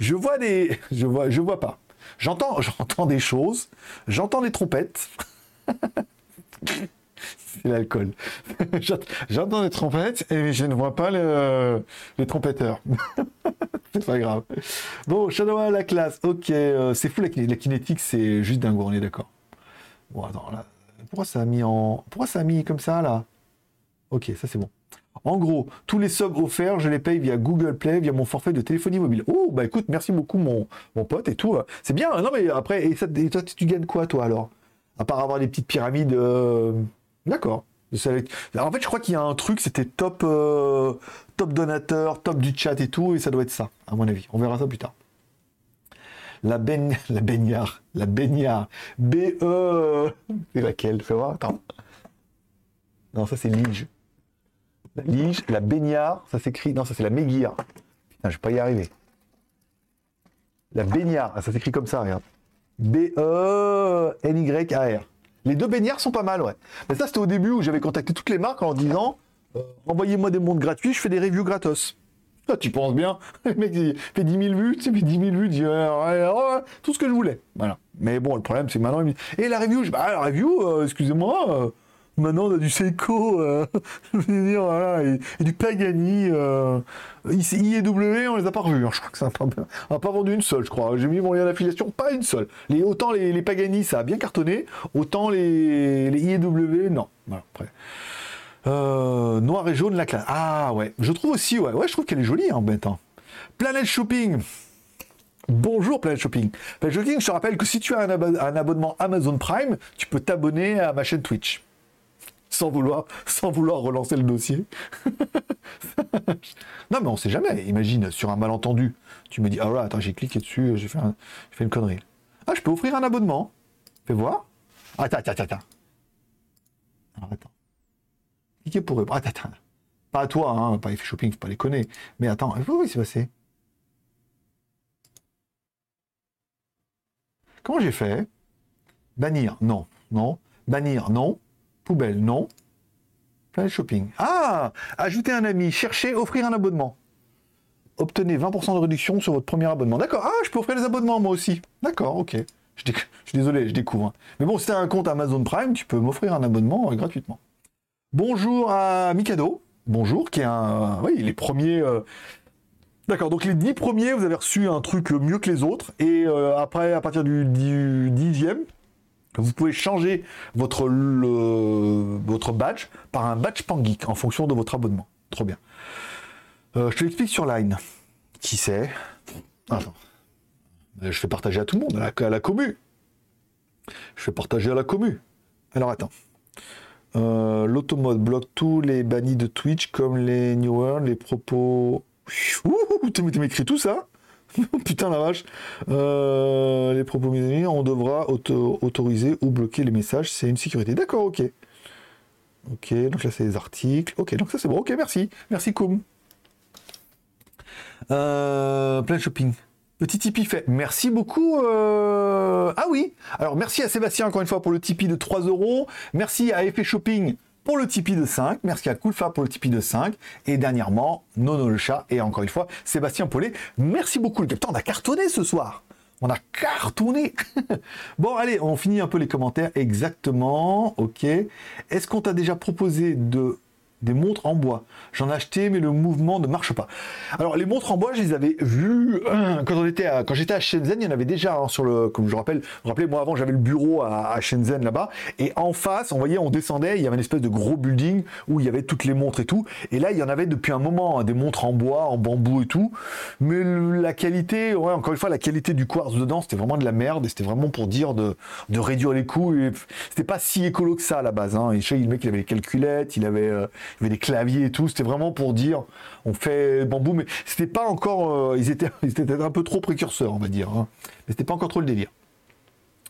S1: je vois des, je vois pas. J'entends, j'entends des choses, j'entends des trompettes. C'est l'alcool. j'entends des trompettes et je ne vois pas les trompetteurs. c'est pas grave. Bon, Shadow à la classe. Ok, euh, c'est fou la, kinétique, c'est juste dingue, on est d'accord. Bon, attends. Pourquoi ça a mis en. Pourquoi ça a mis comme ça là? Ok, ça c'est bon. En gros, tous les subs offerts, je les paye via Google Play, via mon forfait de téléphonie mobile. Oh, bah écoute, merci beaucoup mon, pote et tout. C'est bien, non mais après, et, toi, tu gagnes quoi toi alors? À part avoir des petites pyramides. Euh, d'accord. En fait, je crois qu'il y a un truc, c'était top, euh, top donateur, top du chat et tout, et ça doit être ça, à mon avis. On verra ça plus tard. La, baigne, la baignard, la baignard, B-E, c'est laquelle? Fais voir, attends. Non, ça c'est Lige. La lige, la baignard, ça s'écrit. Non, ça c'est la méguire. Je vais pas y arriver. La baignard, ça s'écrit comme ça, regarde. B-E-N-Y-A-R. Les deux baignards sont pas mal, ouais. Mais ça, c'était au début où j'avais contacté toutes les marques en disant euh, envoyez-moi des montres gratuits, je fais des reviews gratos. Toi, tu penses bien. Le mec, il fait 10 000 vues, tu sais, fait 10 000 vues, dit tout ce que je voulais. Voilà. Mais bon, le problème, c'est maintenant, il me dit Et la review je, Bah, la review, euh, excusez-moi, euh, Maintenant, on a du Seiko, euh, dire, et, du Pagani. Euh, IW, on les a pas revus. Hein, je crois que ça n'a pas, vendu une seule, je crois. J'ai mis mon lien d'affiliation, pas une seule. Autant les, Pagani, ça a bien cartonné, autant les, IW, non. Après. Euh, noir et jaune, la classe. Ah ouais, je trouve aussi, ouais, ouais je trouve qu'elle est jolie en même temps. Planet Shopping. Bonjour Planet Shopping. Planet Shopping, je te rappelle que si tu as un abonnement Amazon Prime, tu peux t'abonner à ma chaîne Twitch sans vouloir, sans vouloir relancer le dossier. Non, mais on sait jamais. Imagine, sur un malentendu, tu me dis, ah là, attends, j'ai cliqué dessus, j'ai fait, une connerie. Ah, je peux offrir un abonnement. Fais voir. Attends, attends, attends. Alors, attends. Cliquez pour eux. Attends, attends. Pas à toi, hein, pas effet shopping, faut pas les connaître. Mais attends, oui, c'est passé. Comment j'ai fait? Bannir, non, non. Bannir, non. Poubelle, non. Planet Shopping. Ah Ajouter un ami, chercher, offrir un abonnement. Obtenez 20% de réduction sur votre premier abonnement. D'accord. Ah, je peux offrir les abonnements moi aussi. D'accord, ok. Je, suis désolé, je découvre. Hein. Mais bon, si tu as un compte Amazon Prime, tu peux m'offrir un abonnement euh, gratuitement. Bonjour à Mikado. Bonjour, qui est un. Oui, les premiers. Euh, d'accord, donc les 10 premiers, vous avez reçu un truc mieux que les autres. Et euh, après, à partir du dixième, vous pouvez changer votre, votre badge par un badge Pangeek en fonction de votre abonnement. Trop bien. Euh, je te l'explique sur Line. Qui c'est? Attends. Je fais partager à tout le monde, à la, commu. Je fais partager à la commu. Alors attends. Euh, L'automode bloque tous les bannis de Twitch comme les New World, les propos. Ouh, tu m'écris tout ça? Putain la vache. Euh, les propos mis on devra autoriser ou bloquer les messages. C'est une sécurité. D'accord, ok. Ok, donc là c'est les articles. Ok, donc ça c'est bon. Ok, merci. Merci Koum. Euh, plein shopping. Petit Tipeee fait. Merci beaucoup. Euh, ah oui. Alors merci à Sébastien encore une fois pour le Tipeee de 3 euros. Merci à Effet Shopping pour le Tipeee de 5. Merci à Coolfa pour le Tipeee de 5. Et dernièrement, Nono le chat. Et encore une fois, Sébastien Paulet. Merci beaucoup, le capitaine. On a cartonné ce soir. On a cartonné. bon, allez, on finit un peu les commentaires. Exactement. Ok. Est-ce qu'on t'a déjà proposé de des montres en bois. J'en ai acheté, mais le mouvement ne marche pas. Alors les montres en bois, je les avais vues quand on était quand j'étais à Shenzhen, il y en avait déjà hein, sur le, comme je rappelle, vous rappelez, moi avant j'avais le bureau à, Shenzhen là-bas, et en face, on voyait, on descendait, il y avait une espèce de gros building où il y avait toutes les montres et tout, et là il y en avait depuis un moment hein, des montres en bois, en bambou et tout, mais la qualité, ouais, encore une fois, la qualité du quartz dedans, c'était vraiment de la merde, et c'était vraiment pour dire de, réduire les coûts. C'était pas si écolo que ça à la base. Hein. Et le mec, il avait les calculettes, il avait euh, il y avait des claviers et tout. C'était vraiment pour dire, on fait bambou, mais c'était pas encore. Euh, ils étaient, ils étaient un peu trop précurseurs, on va dire. Hein. Mais c'était pas encore trop le délire.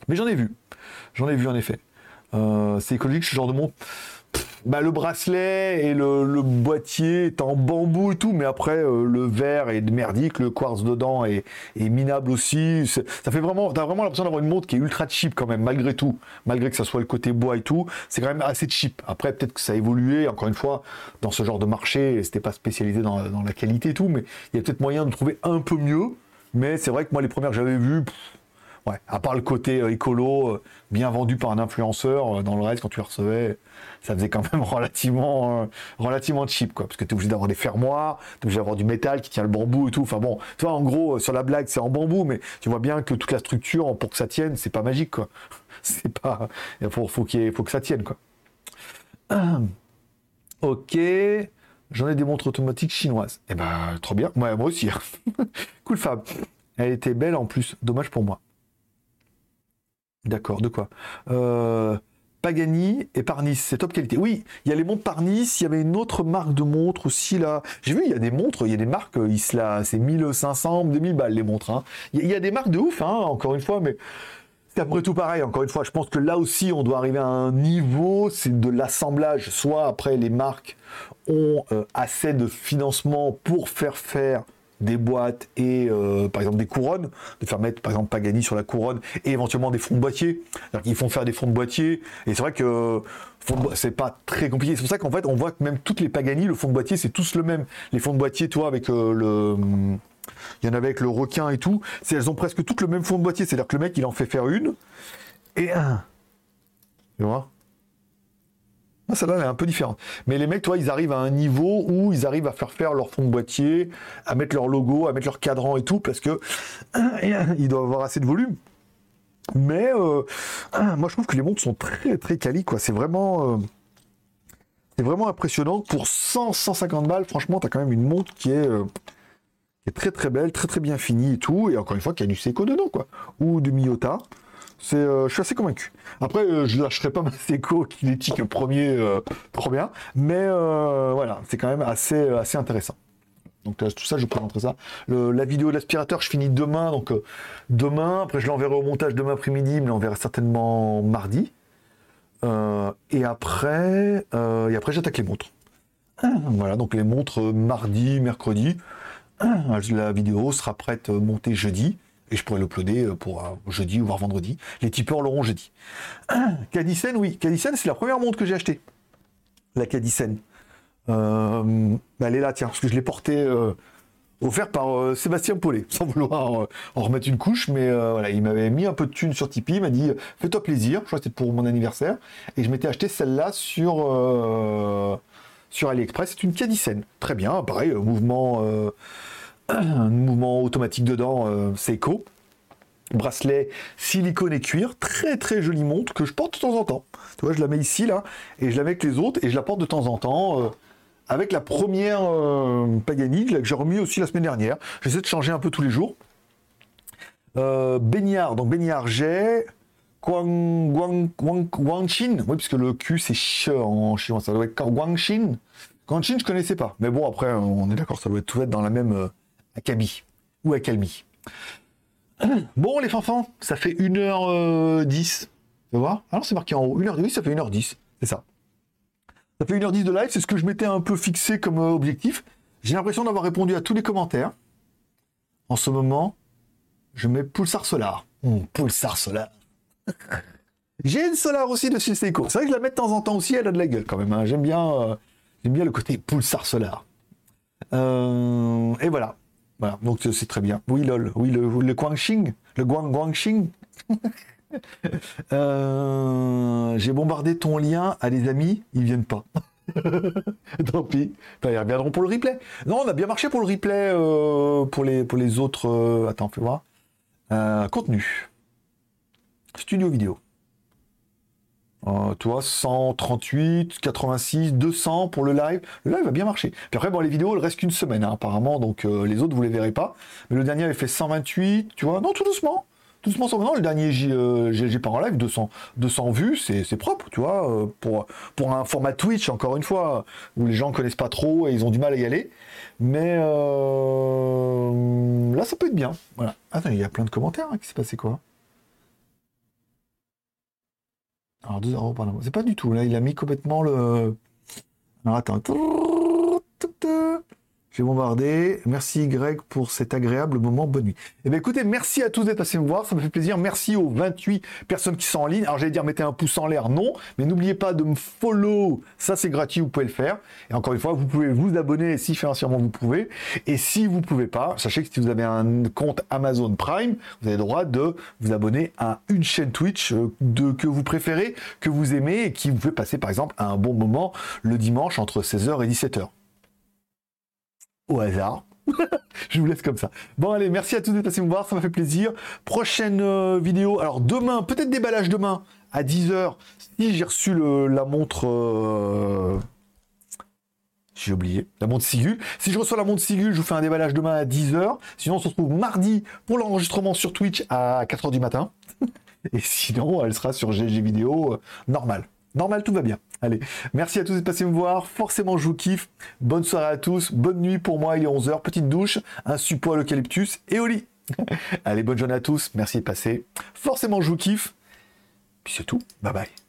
S1: Mais j'en ai vu. J'en ai vu en effet. Euh, c'est écologique ce genre de montre bah, le bracelet et le, boîtier est en bambou et tout, mais après euh, le verre est merdique, le quartz dedans est, minable aussi. Ça fait vraiment, t'as vraiment l'impression d'avoir une montre qui est ultra cheap quand même, malgré tout, malgré que ça soit le côté bois et tout, c'est quand même assez cheap. Après peut-être que ça a évolué, encore une fois, dans ce genre de marché, c'était pas spécialisé dans, la qualité et tout, mais il y a peut-être moyen de trouver un peu mieux. Mais c'est vrai que moi les premières que j'avais vues, ouais, à part le côté euh, écolo, euh, bien vendu par un influenceur, dans le reste quand tu les recevais ça faisait quand même relativement, euh, cheap, quoi. Parce que tu es obligé d'avoir des fermoirs, tu es obligé d'avoir du métal qui tient le bambou et tout. Enfin bon, tu vois, en gros, sur la blague, c'est en bambou, mais tu vois bien que toute la structure, pour que ça tienne, c'est pas magique, quoi. C'est pas. Il faut, faut, que ça tienne, quoi. Ok. J'en ai des montres automatiques chinoises. Eh ben, trop bien. moi aussi. cool Fab. Elle était belle en plus. Dommage pour moi. D'accord, de quoi? Euh, Pagani et Parnis, c'est top qualité. Oui, il y a les montres Parnis, il y avait une autre marque de montres aussi là. J'ai vu, il y a des montres, il y a des marques, euh, c'est 1500, 2000 balles les montres. Hein. Il y, a des marques de ouf, hein, encore une fois, mais c'est après tout pareil. Encore une fois, je pense que là aussi, on doit arriver à un niveau, c'est de l'assemblage. Soit après, les marques ont euh, assez de financement pour faire faire des boîtes et euh, par exemple des couronnes, de faire mettre par exemple Pagani sur la couronne et éventuellement des fonds de boîtier. Ils font faire des fonds de boîtier et c'est vrai que c'est pas très compliqué. C'est pour ça qu'en fait on voit que même toutes les Pagani, le fond de boîtier c'est tous le même. Les fonds de boîtier, toi avec euh, le il y en avait avec le requin et tout, elles ont presque toutes le même fond de boîtier. C'est-à-dire que le mec il en fait faire une et un. Tu vois? Celle-là, elle est un peu différente. Mais les mecs, toi, ils arrivent à un niveau où ils arrivent à faire faire leur fond de boîtier, à mettre leur logo, à mettre leur cadran et tout, parce que ils doivent avoir assez de volume. Mais euh, moi, je trouve que les montres sont très très quali, quoi. C'est vraiment, euh, c'est vraiment impressionnant. Pour 100, 150 balles, franchement, tu as quand même une montre qui est, euh, qui est très très belle, très très bien finie et tout. Et encore une fois, qui a du Seiko dedans, quoi. Ou du Miyota. Euh, je suis assez convaincu. Après, euh, je lâcherai pas ma Seiko kinétique premier, euh, trop bien, mais voilà, c'est quand même assez, assez intéressant. Donc tout ça, je vous présenterai ça. la vidéo de l'aspirateur, je finis demain. Donc demain, après je l'enverrai au montage demain après-midi, mais l'enverrai certainement mardi. et après, et après j'attaque les montres. Voilà, donc les montres mardi, mercredi. La vidéo sera prête montée jeudi et je pourrais l'uploader pour jeudi ou voire vendredi. Les tipeurs l'auront jeudi. Cadicen, oui, Cadicen, c'est la première montre que j'ai achetée. La Cadicen. Euh, elle est là, tiens, parce que je l'ai portée euh, offert par euh, Sébastien Paulet, sans vouloir en remettre une couche, mais voilà, il m'avait mis un peu de thune sur Tipeee, il m'a dit fais-toi plaisir, je crois que c'était pour mon anniversaire, et je m'étais acheté celle-là sur, sur AliExpress, c'est une Cadicen, très bien, pareil, mouvement, un mouvement automatique dedans, c'est Seiko, bracelet silicone et cuir, très très jolie montre que je porte de temps en temps. Tu vois, je la mets ici là, et je la mets avec les autres, et je la porte de temps en temps avec la première euh, Pagani que j'ai remis aussi la semaine dernière. J'essaie de changer un peu tous les jours. Euh, Baignard, donc Baignard j'ai Guang, Guangxin, oui, puisque le Q c'est ch en chinois, ça doit être Guangxin. Guangxin, je connaissais pas, mais bon, après, on est d'accord, ça doit être tout être dans la même euh, Akabi ou Akalmi. Bon, les fanfans, ça fait 1h10. Tu voir Alors, c'est marqué en haut, 1h10, ça fait 1h10, c'est ça. Ça fait 1h10 de live, c'est ce que je m'étais un peu fixé comme euh, objectif. J'ai l'impression d'avoir répondu à tous les commentaires. En ce moment, je mets Pulsar Solar. Mmh, Pulsar Solar. J'ai une Solar aussi de chez. C'est vrai que je la mets de temps en temps aussi, elle a de la gueule quand même. Hein. J'aime bien, euh, bien le côté Pulsar Solar. Euh, et voilà. Voilà, donc c'est très bien. Oui, lol. Oui, le, le Guangxing. Le Guang Guangxing. Euh, j'ai bombardé ton lien à des amis, ils viennent pas. Tant pis. ils reviendront pour le replay. Non, on a bien marché pour le replay euh, pour, les, les autres. Euh, attends, fais voir. contenu. Studio vidéo. Toi, 138, 86, 200 pour le live. Le live a bien marché. Puis après, bon, les vidéos, il reste qu'une semaine, hein, apparemment, donc les autres, vous les verrez pas. Mais le dernier avait fait 128, tu vois. Non, tout doucement doucement sans maintenant, le dernier GG par en live, 200, 200 vues, c'est propre, tu vois, euh, pour, pour un format Twitch, encore une fois, où les gens connaissent pas trop et ils ont du mal à y aller. Mais euh, là, ça peut être bien. Voilà. Attends, il y a plein de commentaires, hein, qui s'est passé quoi? Alors 2 euros par C'est pas du tout, là, il a mis complètement le... Alors attends. J'ai bombardé. Merci Greg pour cet agréable moment. Bonne nuit. Eh bien écoutez, merci à tous d'être passés me voir. Ça me fait plaisir. Merci aux 28 personnes qui sont en ligne. Alors j'allais dire mettez un pouce en l'air, non. Mais n'oubliez pas de me follow. Ça c'est gratuit, vous pouvez le faire. Et encore une fois, vous pouvez vous abonner si financièrement vous pouvez. Et si vous pouvez pas, sachez que si vous avez un compte Amazon Prime, vous avez le droit de vous abonner à une chaîne Twitch euh, de, que vous préférez, que vous aimez et qui vous fait passer par exemple un bon moment le dimanche entre 16h et 17h au hasard. je vous laisse comme ça. Bon allez, merci à tous d'être passés me voir, ça m'a fait plaisir. Prochaine euh, vidéo, alors demain, peut-être déballage demain à 10h, si j'ai reçu la montre... Euh, j'ai oublié, la montre Sigul. Si je reçois la montre Sigul, je vous fais un déballage demain à 10h. Sinon, on se retrouve mardi pour l'enregistrement sur Twitch à 4h du matin. Et sinon, elle sera sur GG vidéo euh, normal. Normal, tout va bien. Allez, merci à tous d'être passés me voir. Forcément, je vous kiffe. Bonne soirée à tous. Bonne nuit pour moi. Il est 11h. Petite douche, un support à l'eucalyptus et au lit. Allez, bonne journée à tous. Merci de passer. Forcément, je vous kiffe. Puis c'est tout. Bye bye.